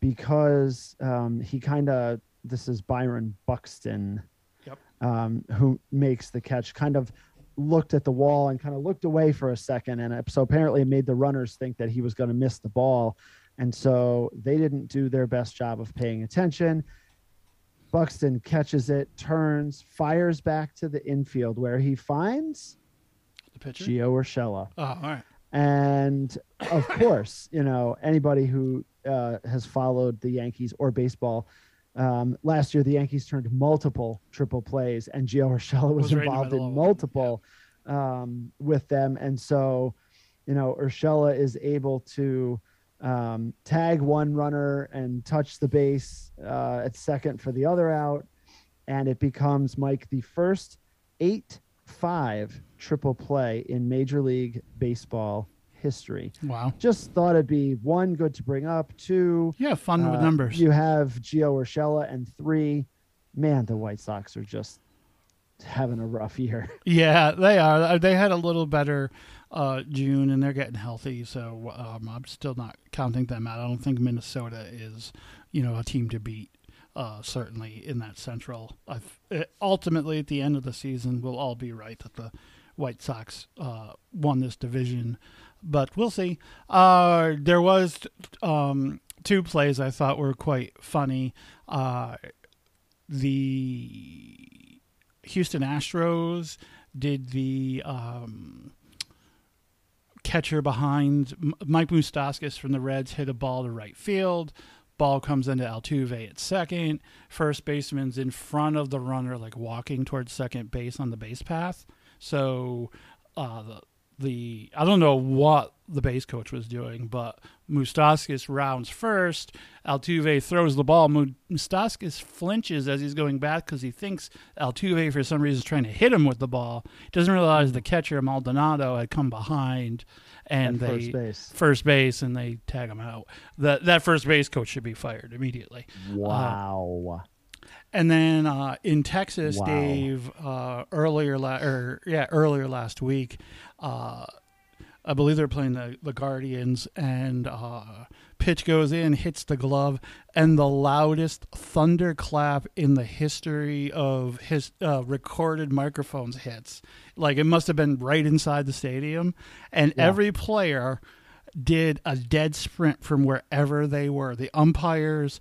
because um, he kind of this is Byron Buxton, Yep. um, who makes the catch, kind of looked at the wall and kind of looked away for a second, and so apparently it made the runners think that he was going to miss the ball, and so they didn't do their best job of paying attention. Buxton catches it, turns, fires back to the infield where he finds The pitcher. Gio Urshela. Oh, all right. And of course, you know, anybody who uh, has followed the Yankees or baseball, um, last year the Yankees turned multiple triple plays, and Gio Urshela was, Was right in involved in them, multiple um, with them. And so, you know, Urshela is able to um, tag one runner and touch the base uh, at second for the other out. And it becomes, Mike, the first 8 5 triple play in Major League Baseball history. Wow. Just thought it'd be one, good to bring up. Two, Yeah, fun with uh, numbers. You have Gio Urshela, and three, man, the White Sox are just having a rough year. Yeah, they are. They had a little better uh, June, and they're getting healthy. So um, I'm still not counting them out. I don't think Minnesota is, you know, a team to beat. Uh, certainly in that Central. It, ultimately, at the end of the season, we'll all be right that the White Sox uh, won this division, but we'll see. Uh, there was um, two plays I thought were quite funny. Uh, the Houston Astros did the um, catcher behind Mike Moustakas from the Reds hit a ball to right field. Ball comes into Altuve at second. First baseman's in front of the runner, like walking towards second base on the base path. So uh, the the I don't know what the base coach was doing, but Moustakas rounds first. Altuve throws the ball. Moustakas flinches as he's going back because he thinks Altuve, for some reason, is trying to hit him with the ball. He doesn't realize the catcher Maldonado had come behind and they first base. first base and they tag him out. That that first base coach should be fired immediately. Wow. Uh, and then uh, in Texas, Wow. Dave, uh, earlier la- or yeah, earlier last week, uh, I believe they're playing the, the Guardians, and uh, pitch goes in, hits the glove, and the loudest thunderclap in the history of his uh, recorded microphones hits. Like it must have been right inside the stadium, and Yeah. every player did a dead sprint from wherever they were. The umpires,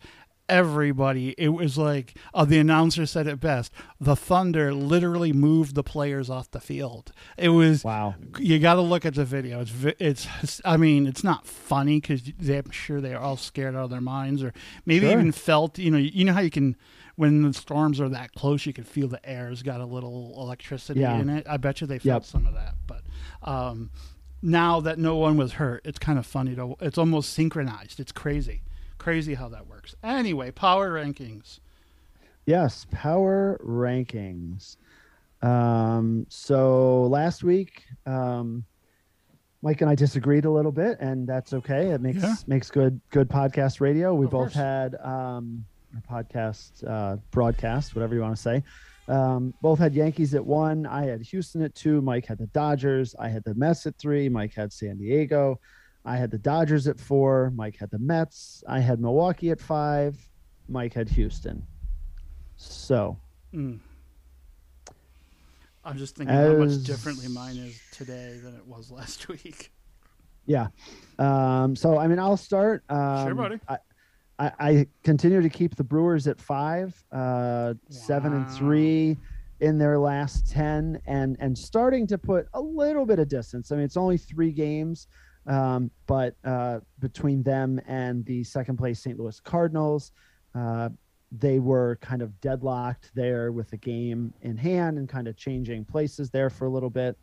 everybody. It was like uh, the announcer said it best. The Thunder literally moved the players off the field. It was Wow. you got to look at the video. It's it's I mean it's not funny because I'm sure they're all scared out of their minds or maybe Sure. even felt you know you know how you can when the storms are that close you can feel the air's got a little electricity Yeah. in it. I bet you they felt Yep. some of that. But um, now that no one was hurt, it's kind of funny to. It's almost synchronized. It's crazy, crazy how that works. Anyway, power rankings. Yes, power rankings. Um, so last week, um, Mike and I disagreed a little bit, and that's okay. It makes Yeah. makes good good podcast radio. We Of both course. had um, podcast uh, broadcast, whatever you want to say. Um, both had Yankees at one. I had Houston at two. Mike had the Dodgers. I had the Mets at three. Mike had San Diego. I had the Dodgers at four. Mike had the Mets. I had Milwaukee at five. Mike had Houston. So Mm. I'm just thinking how much differently mine is today than it was last week. Yeah. Um, so I mean, I'll start. Um, Sure, buddy. I, I, I continue to keep the Brewers at five, uh, seven and three in their last ten, and and starting to put a little bit of distance. I mean, it's only three games, um, but uh, between them and the second place St. Louis Cardinals, uh, they were kind of deadlocked there with the game in hand and kind of changing places there for a little bit.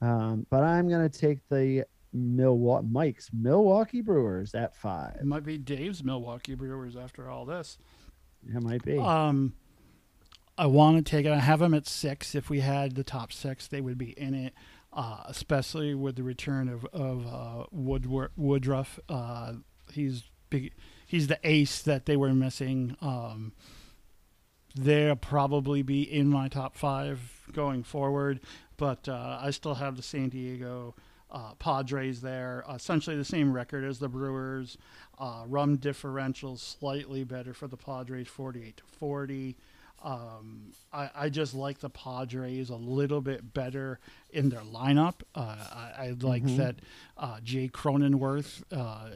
Um, but I'm going to take the Milwaukee Mike's Milwaukee Brewers at five. It might be Dave's Milwaukee Brewers after all this. It might be. Um, I want to take it. I have them at six. If we had the top six, they would be in it. Uh, especially with the return of of uh, Woodruff. Uh, he's big. He's the ace that they were missing. Um, they'll probably be in my top five going forward, but uh, I still have the San Diego uh, Padres there. essentially the same record as the Brewers. Uh, rum differential slightly better for the Padres, 48 to 40. Um, I, I just like the Padres a little bit better in their lineup. Uh, I, I like Mhm. that uh, Jay Cronenworth uh,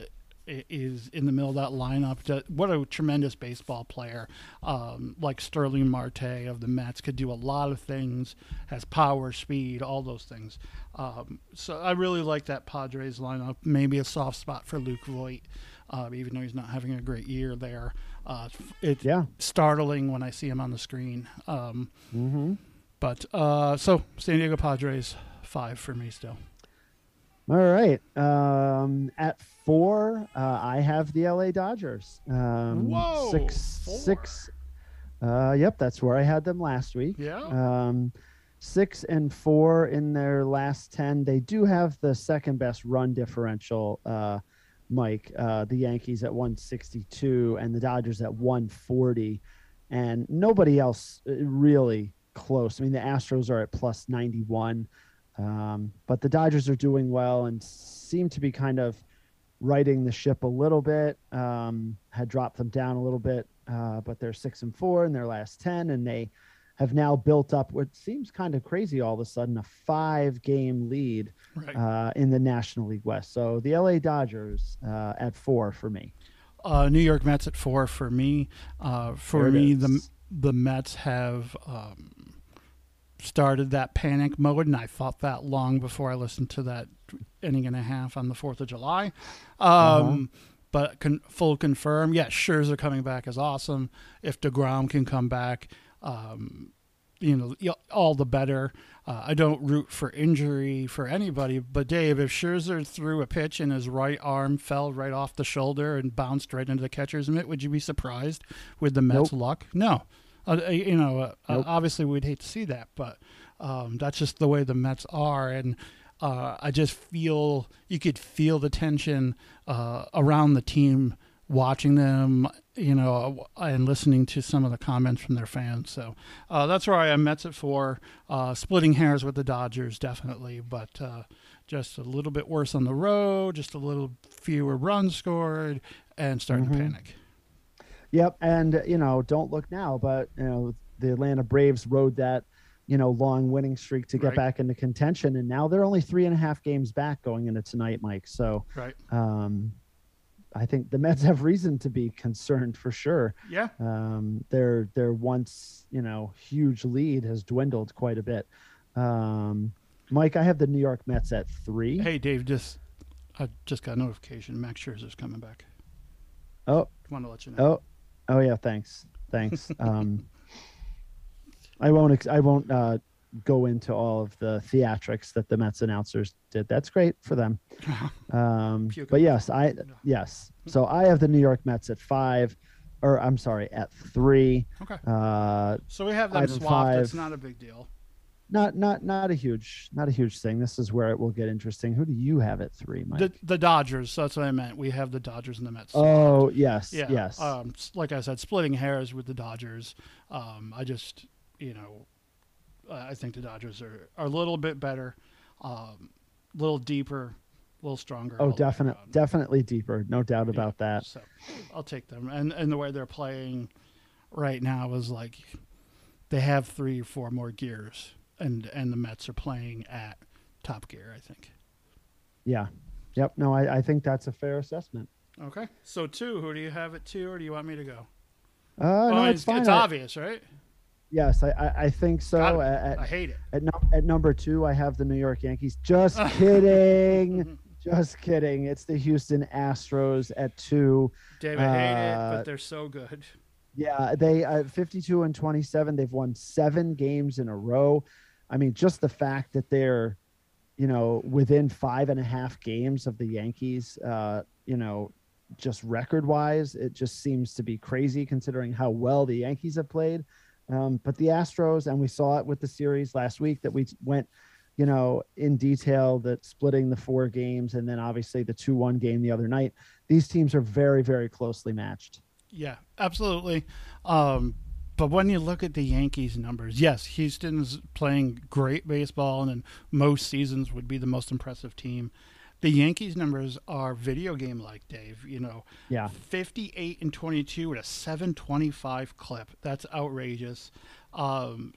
is in the middle of that lineup. What a tremendous baseball player! Um, like Starling Marte of the Mets could do a lot of things. Has power, speed, all those things. Um, so I really like that Padres lineup. Maybe a soft spot for Luke Voit, uh, even though he's not having a great year there. Uh, it's yeah. startling when I see him on the screen. Um, Mm-hmm. but uh, so San Diego Padres five for me still. All right. Um, at four, uh, I have the LA Dodgers. Um, Whoa, Six. four. Six. Uh, yep, that's where I had them last week. Yeah. Um, six and four in their last 10. They do have the second best run differential, uh, Mike. Uh, the Yankees at 162 and the Dodgers at 140. And nobody else uh, really close. I mean, the Astros are at plus 91, um, but the Dodgers are doing well and seem to be kind of righting the ship a little bit. Um, had dropped them down a little bit, uh, but they're six and four in their last 10, and they have now built up what seems kind of crazy all of a sudden a five game lead Right. uh, in the National League West. So the LA Dodgers uh, at four for me. Uh, New York Mets at four for me. Uh, for There me, the the Mets have um, started that panic mode, and I thought that long before I listened to that inning and a half on the Fourth of July. Um, Uh-huh. But con- full confirm, yes, Scherzer coming back is awesome. If Degrom can come back, um, you know, all the better. Uh, I don't root for injury for anybody, but Dave, if Scherzer threw a pitch and his right arm fell right off the shoulder and bounced right into the catcher's mitt, would you be surprised with the Mets' luck? No. Uh, uh, you know, uh, uh, Nope. obviously we'd hate to see that, but um, that's just the way the Mets are, and uh, I just feel you could feel the tension uh, around the team watching them, you know, and listening to some of the comments from their fans. So uh, that's where I am. Mets at four, uh, splitting hairs with the Dodgers, definitely, but uh, just a little bit worse on the road, just a little fewer runs scored, and starting Mhm. to panic. Yep, and you know, don't look now, but you know, the Atlanta Braves rode that you know long winning streak to get Right. back into contention, and now they're only three and a half games back going into tonight, Mike. So Right. um, I think the Mets have reason to be concerned for sure. Yeah. Um, their their once you know huge lead has dwindled quite a bit. Um, Mike, I have the New York Mets at three. Hey, Dave, just I just got a notification. Max Scherzer's coming back. Oh, Want to let you know. Oh, oh yeah. Thanks, thanks. um, I won't. Ex- I won't uh, go into all of the theatrics that the Mets announcers did. That's great for them. Um, but yes, I yes. So I have the New York Mets at five, or I'm sorry, at three. Okay. Uh, So we have them Five swapped. It's not a big deal. Not not not a huge not a huge thing. This is where it will get interesting. Who do you have at three, Mike? The the Dodgers. That's what I meant. We have the Dodgers and the Mets. oh yes, yeah. yes. Um, like I said, splitting hairs with the Dodgers. Um, I just, you know, I think the Dodgers are, are a little bit better, um, a little deeper, a little stronger. oh, way definitely deeper. No doubt Yeah. about that. So I'll take them. And and the way they're playing right now is like they have three or four more gears, and and the Mets are playing at top gear. I think. Yeah. Yep. No, I, I think that's a fair assessment. Okay. So two. Who do you have at two, or do you want me to go? Uh, Oh, no, it's, it's fine. it's obvious, right? yes, I, I, I think so. At, I hate it. at, num- at number two, I have the New York Yankees. Just kidding. Just kidding. It's the Houston Astros at two. Dave, I hate it, Uh, but they're so good. Yeah, they uh, 52 and 27. They've won seven games in a row. I mean, just the fact that they're, you know, within five and a half games of the Yankees, uh, you know, just record wise, it just seems to be crazy considering how well the Yankees have played. Um, but the Astros, and we saw it with the series last week that we went, you know, in detail that splitting the four games and then obviously the 2 1 game the other night. These teams are very, very closely matched. Yeah, absolutely. Um, but when you look at the Yankees numbers, yes, Houston's playing great baseball and in most seasons would be the most impressive team. The Yankees numbers are video game like, Dave. You know, Yeah. 58 and 22 with a 725 clip. That's outrageous. Um,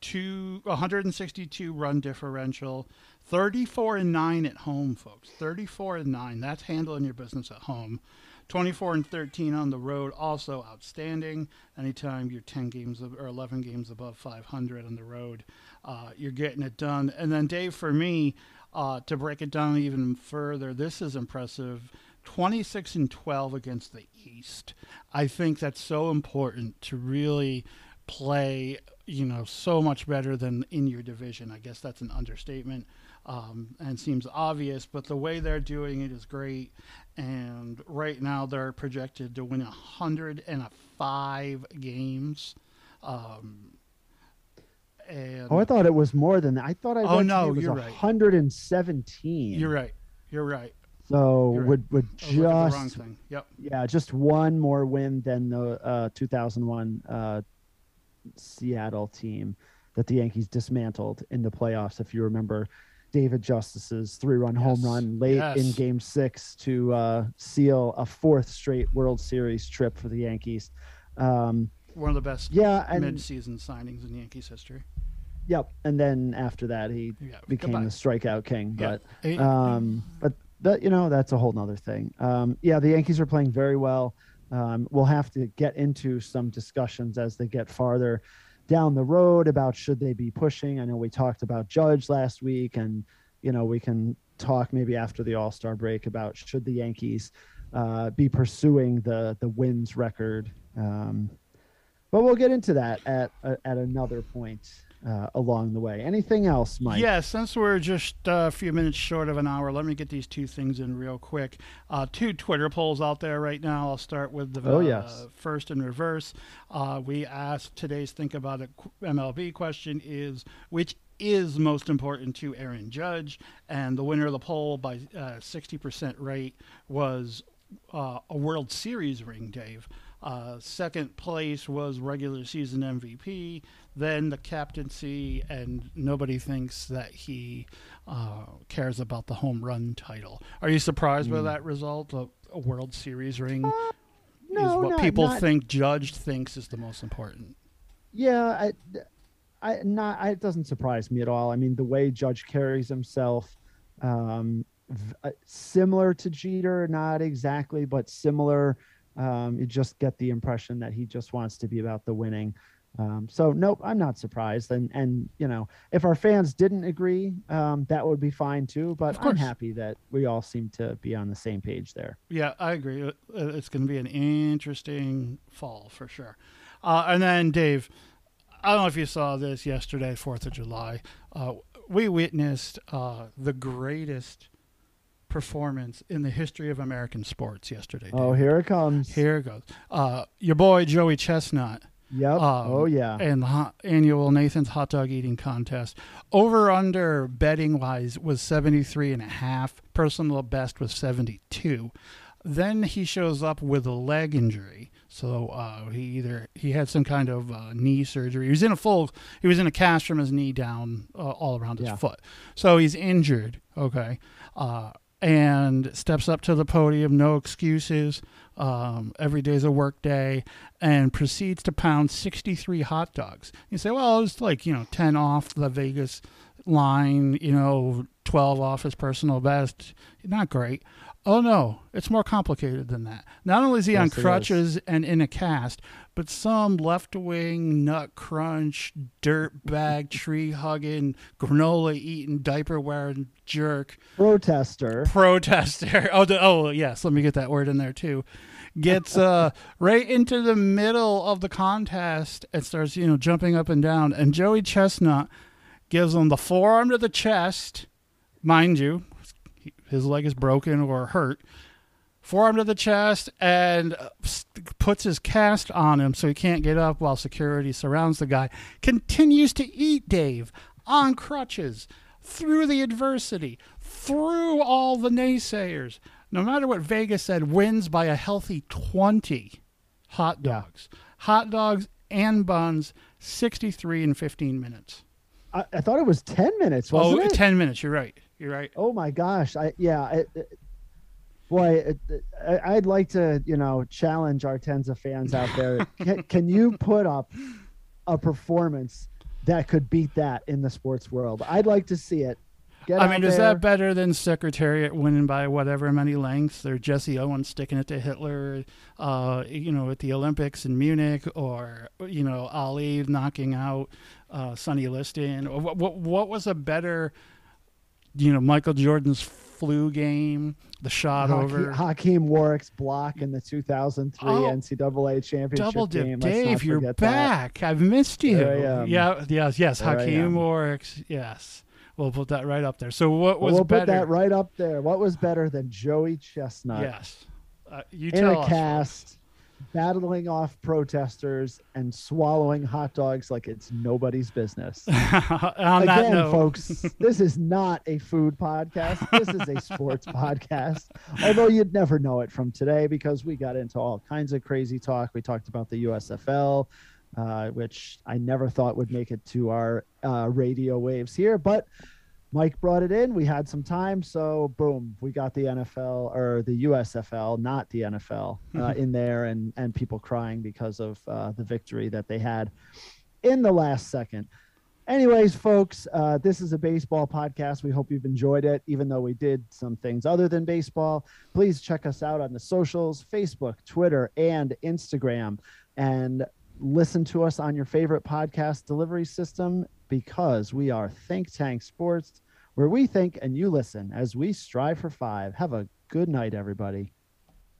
two 162 run differential, 34 and 9 at home, folks. 34 and 9. That's handling your business at home. 24 and 13 on the road, also outstanding. Anytime you're 10 games or 11 games above 500 on the road, uh, you're getting it done. And then, Dave, for me, uh, to break it down even further, this is impressive. 26 and 12 against the East. I think that's so important to really play, you know, so much better than in your division. I guess that's an understatement um, and seems obvious, but the way they're doing it is great. And right now they're projected to win 105 games. Um, and Oh, I thought it was more than that. I thought I Oh, no, it was you're right. 117. you're right. You're right. So you're right. would would I was looking at the wrong just thing. Yep. yeah, just one more win than the uh, 2001 uh, Seattle team. that the Yankees dismantled in the playoffs. If you remember, David Justice's three-run yes. home run late yes. in Game Six to uh, seal a fourth straight World Series trip for the Yankees. Um, One of the best yeah, and, mid-season signings in Yankees history. Yep, and then after that, he yeah, became goodbye. the strikeout king. But um, but that you know that's a whole nother thing. Um, yeah, the Yankees are playing very well. Um, we'll have to get into some discussions as they get farther down the road about should they be pushing. I know we talked about Judge last week, and you know we can talk maybe after the All Star break about should the Yankees uh, be pursuing the the wins record. Um, but we'll get into that at at another point uh, along the way. Anything else, Mike? Yeah, since we're just uh, a few minutes short of an hour, let me get these two things in real quick. Uh, two Twitter polls out there right now. I'll start with the oh, yes. first in reverse. Uh, we asked today's Think About It MLB question is which is most important to Aaron Judge? And the winner of the poll by 60% uh, rate was uh, a World Series ring, Dave. Uh, second place was regular season MVP, then the captaincy, and nobody thinks that he uh, cares about the home run title. Are you surprised mm. by that result? A, a World Series ring uh, no, is what not, people not, think Judge thinks is the most important. Yeah, I, I not. I, it doesn't surprise me at all. I mean, the way Judge carries himself. Um, v- uh, similar to Jeter, not exactly, but similar um, you just get the impression that he just wants to be about the winning. Um, so nope, I'm not surprised. And and you know, if our fans didn't agree, um, that would be fine too. But I'm happy that we all seem to be on the same page there. Yeah, I agree. Uh, uh, it's going to be an interesting fall for sure. Uh, and then Dave, I don't know if you saw this yesterday, Fourth of July. Uh, we witnessed uh, the greatest performance in the history of American sports yesterday. Oh, here it comes. Here it goes. Uh, your boy Joey Chestnut. Yep. Um, oh yeah. And the hot, annual Nathan's hot dog eating contest. Over under betting wise was 73 and a half. Personal best was 72. Then he shows up with a leg injury. So uh, he either he had some kind of uh, knee surgery. He was in a full. He was in a cast from his knee down uh, all around his yeah. foot. So he's injured. Okay. Uh, and steps up to the podium, no excuses. Um, every day's a work day, and proceeds to pound 63 hot dogs. You say, well, it's like, you know, 10 off the Vegas line, you know, 12 off his personal best. Not great. Oh no, it's more complicated than that. Not only is he yes, on crutches and in a cast, but some left wing nut crunch, dirt bag, tree hugging, granola eating, diaper wearing jerk protester. Protester. Oh, oh yes, let me get that word in there too. Gets uh, right into the middle of the contest and starts, you know, jumping up and down. And Joey Chestnut gives him the forearm to the chest, mind you, his leg is broken or hurt, forearm to the chest, and uh, puts his cast on him so he can't get up while security surrounds the guy. Continues to eat Dave on crutches through the adversity, through all the naysayers. No matter what Vegas said, wins by a healthy 20 hot dogs. Hot dogs and buns, 63 in 15 minutes. I, I, thought it was 10 minutes, wasn't oh, it? 10 minutes, you're right. You're right. Oh my gosh! I yeah. It, it, boy, it, I'd like to you know challenge our tens of fans out there. can, can you put up a performance that could beat that in the sports world? I'd like to see it. Get I mean, is that better than Secretariat winning by whatever many lengths, or Jesse Owens sticking it to Hitler, uh, you know, at the Olympics in Munich, or you know, Ali knocking out uh, Sonny Liston? What, what, what was a better you know Michael Jordan's flu game, the shot Hakim, over Hakim Warrick's block in the 2003 oh, NCAA championship double dip. game. Dave, you're back. That. I've missed you. yeah, yes, yes. There Hakim Warrick's. Yes, we'll put that right up there. So what was we'll better? put that right up there. What was better than Joey Chestnut? Yes, uh, you in tell a us, cast battling off protesters and swallowing hot dogs like it's nobody's business. Again, folks, this is not a food podcast. This is a sports podcast. Although you'd never know it from today because we got into all kinds of crazy talk. We talked about the USFL. uh, which I never thought would make it to our uh, radio waves here. But Mike brought it in. We had some time, so boom, we got the NFL or the USFL, not the NFL, uh, in there, and and people crying because of uh, the victory that they had in the last second. Anyways, folks, uh, this is a baseball podcast. We hope you've enjoyed it, even though we did some things other than baseball. Please check us out on the socials Facebook, Twitter, and Instagram. And listen to us on your favorite podcast delivery system because we are Think Tank Sports, where we think and you listen as we strive for five. Have a good night, everybody.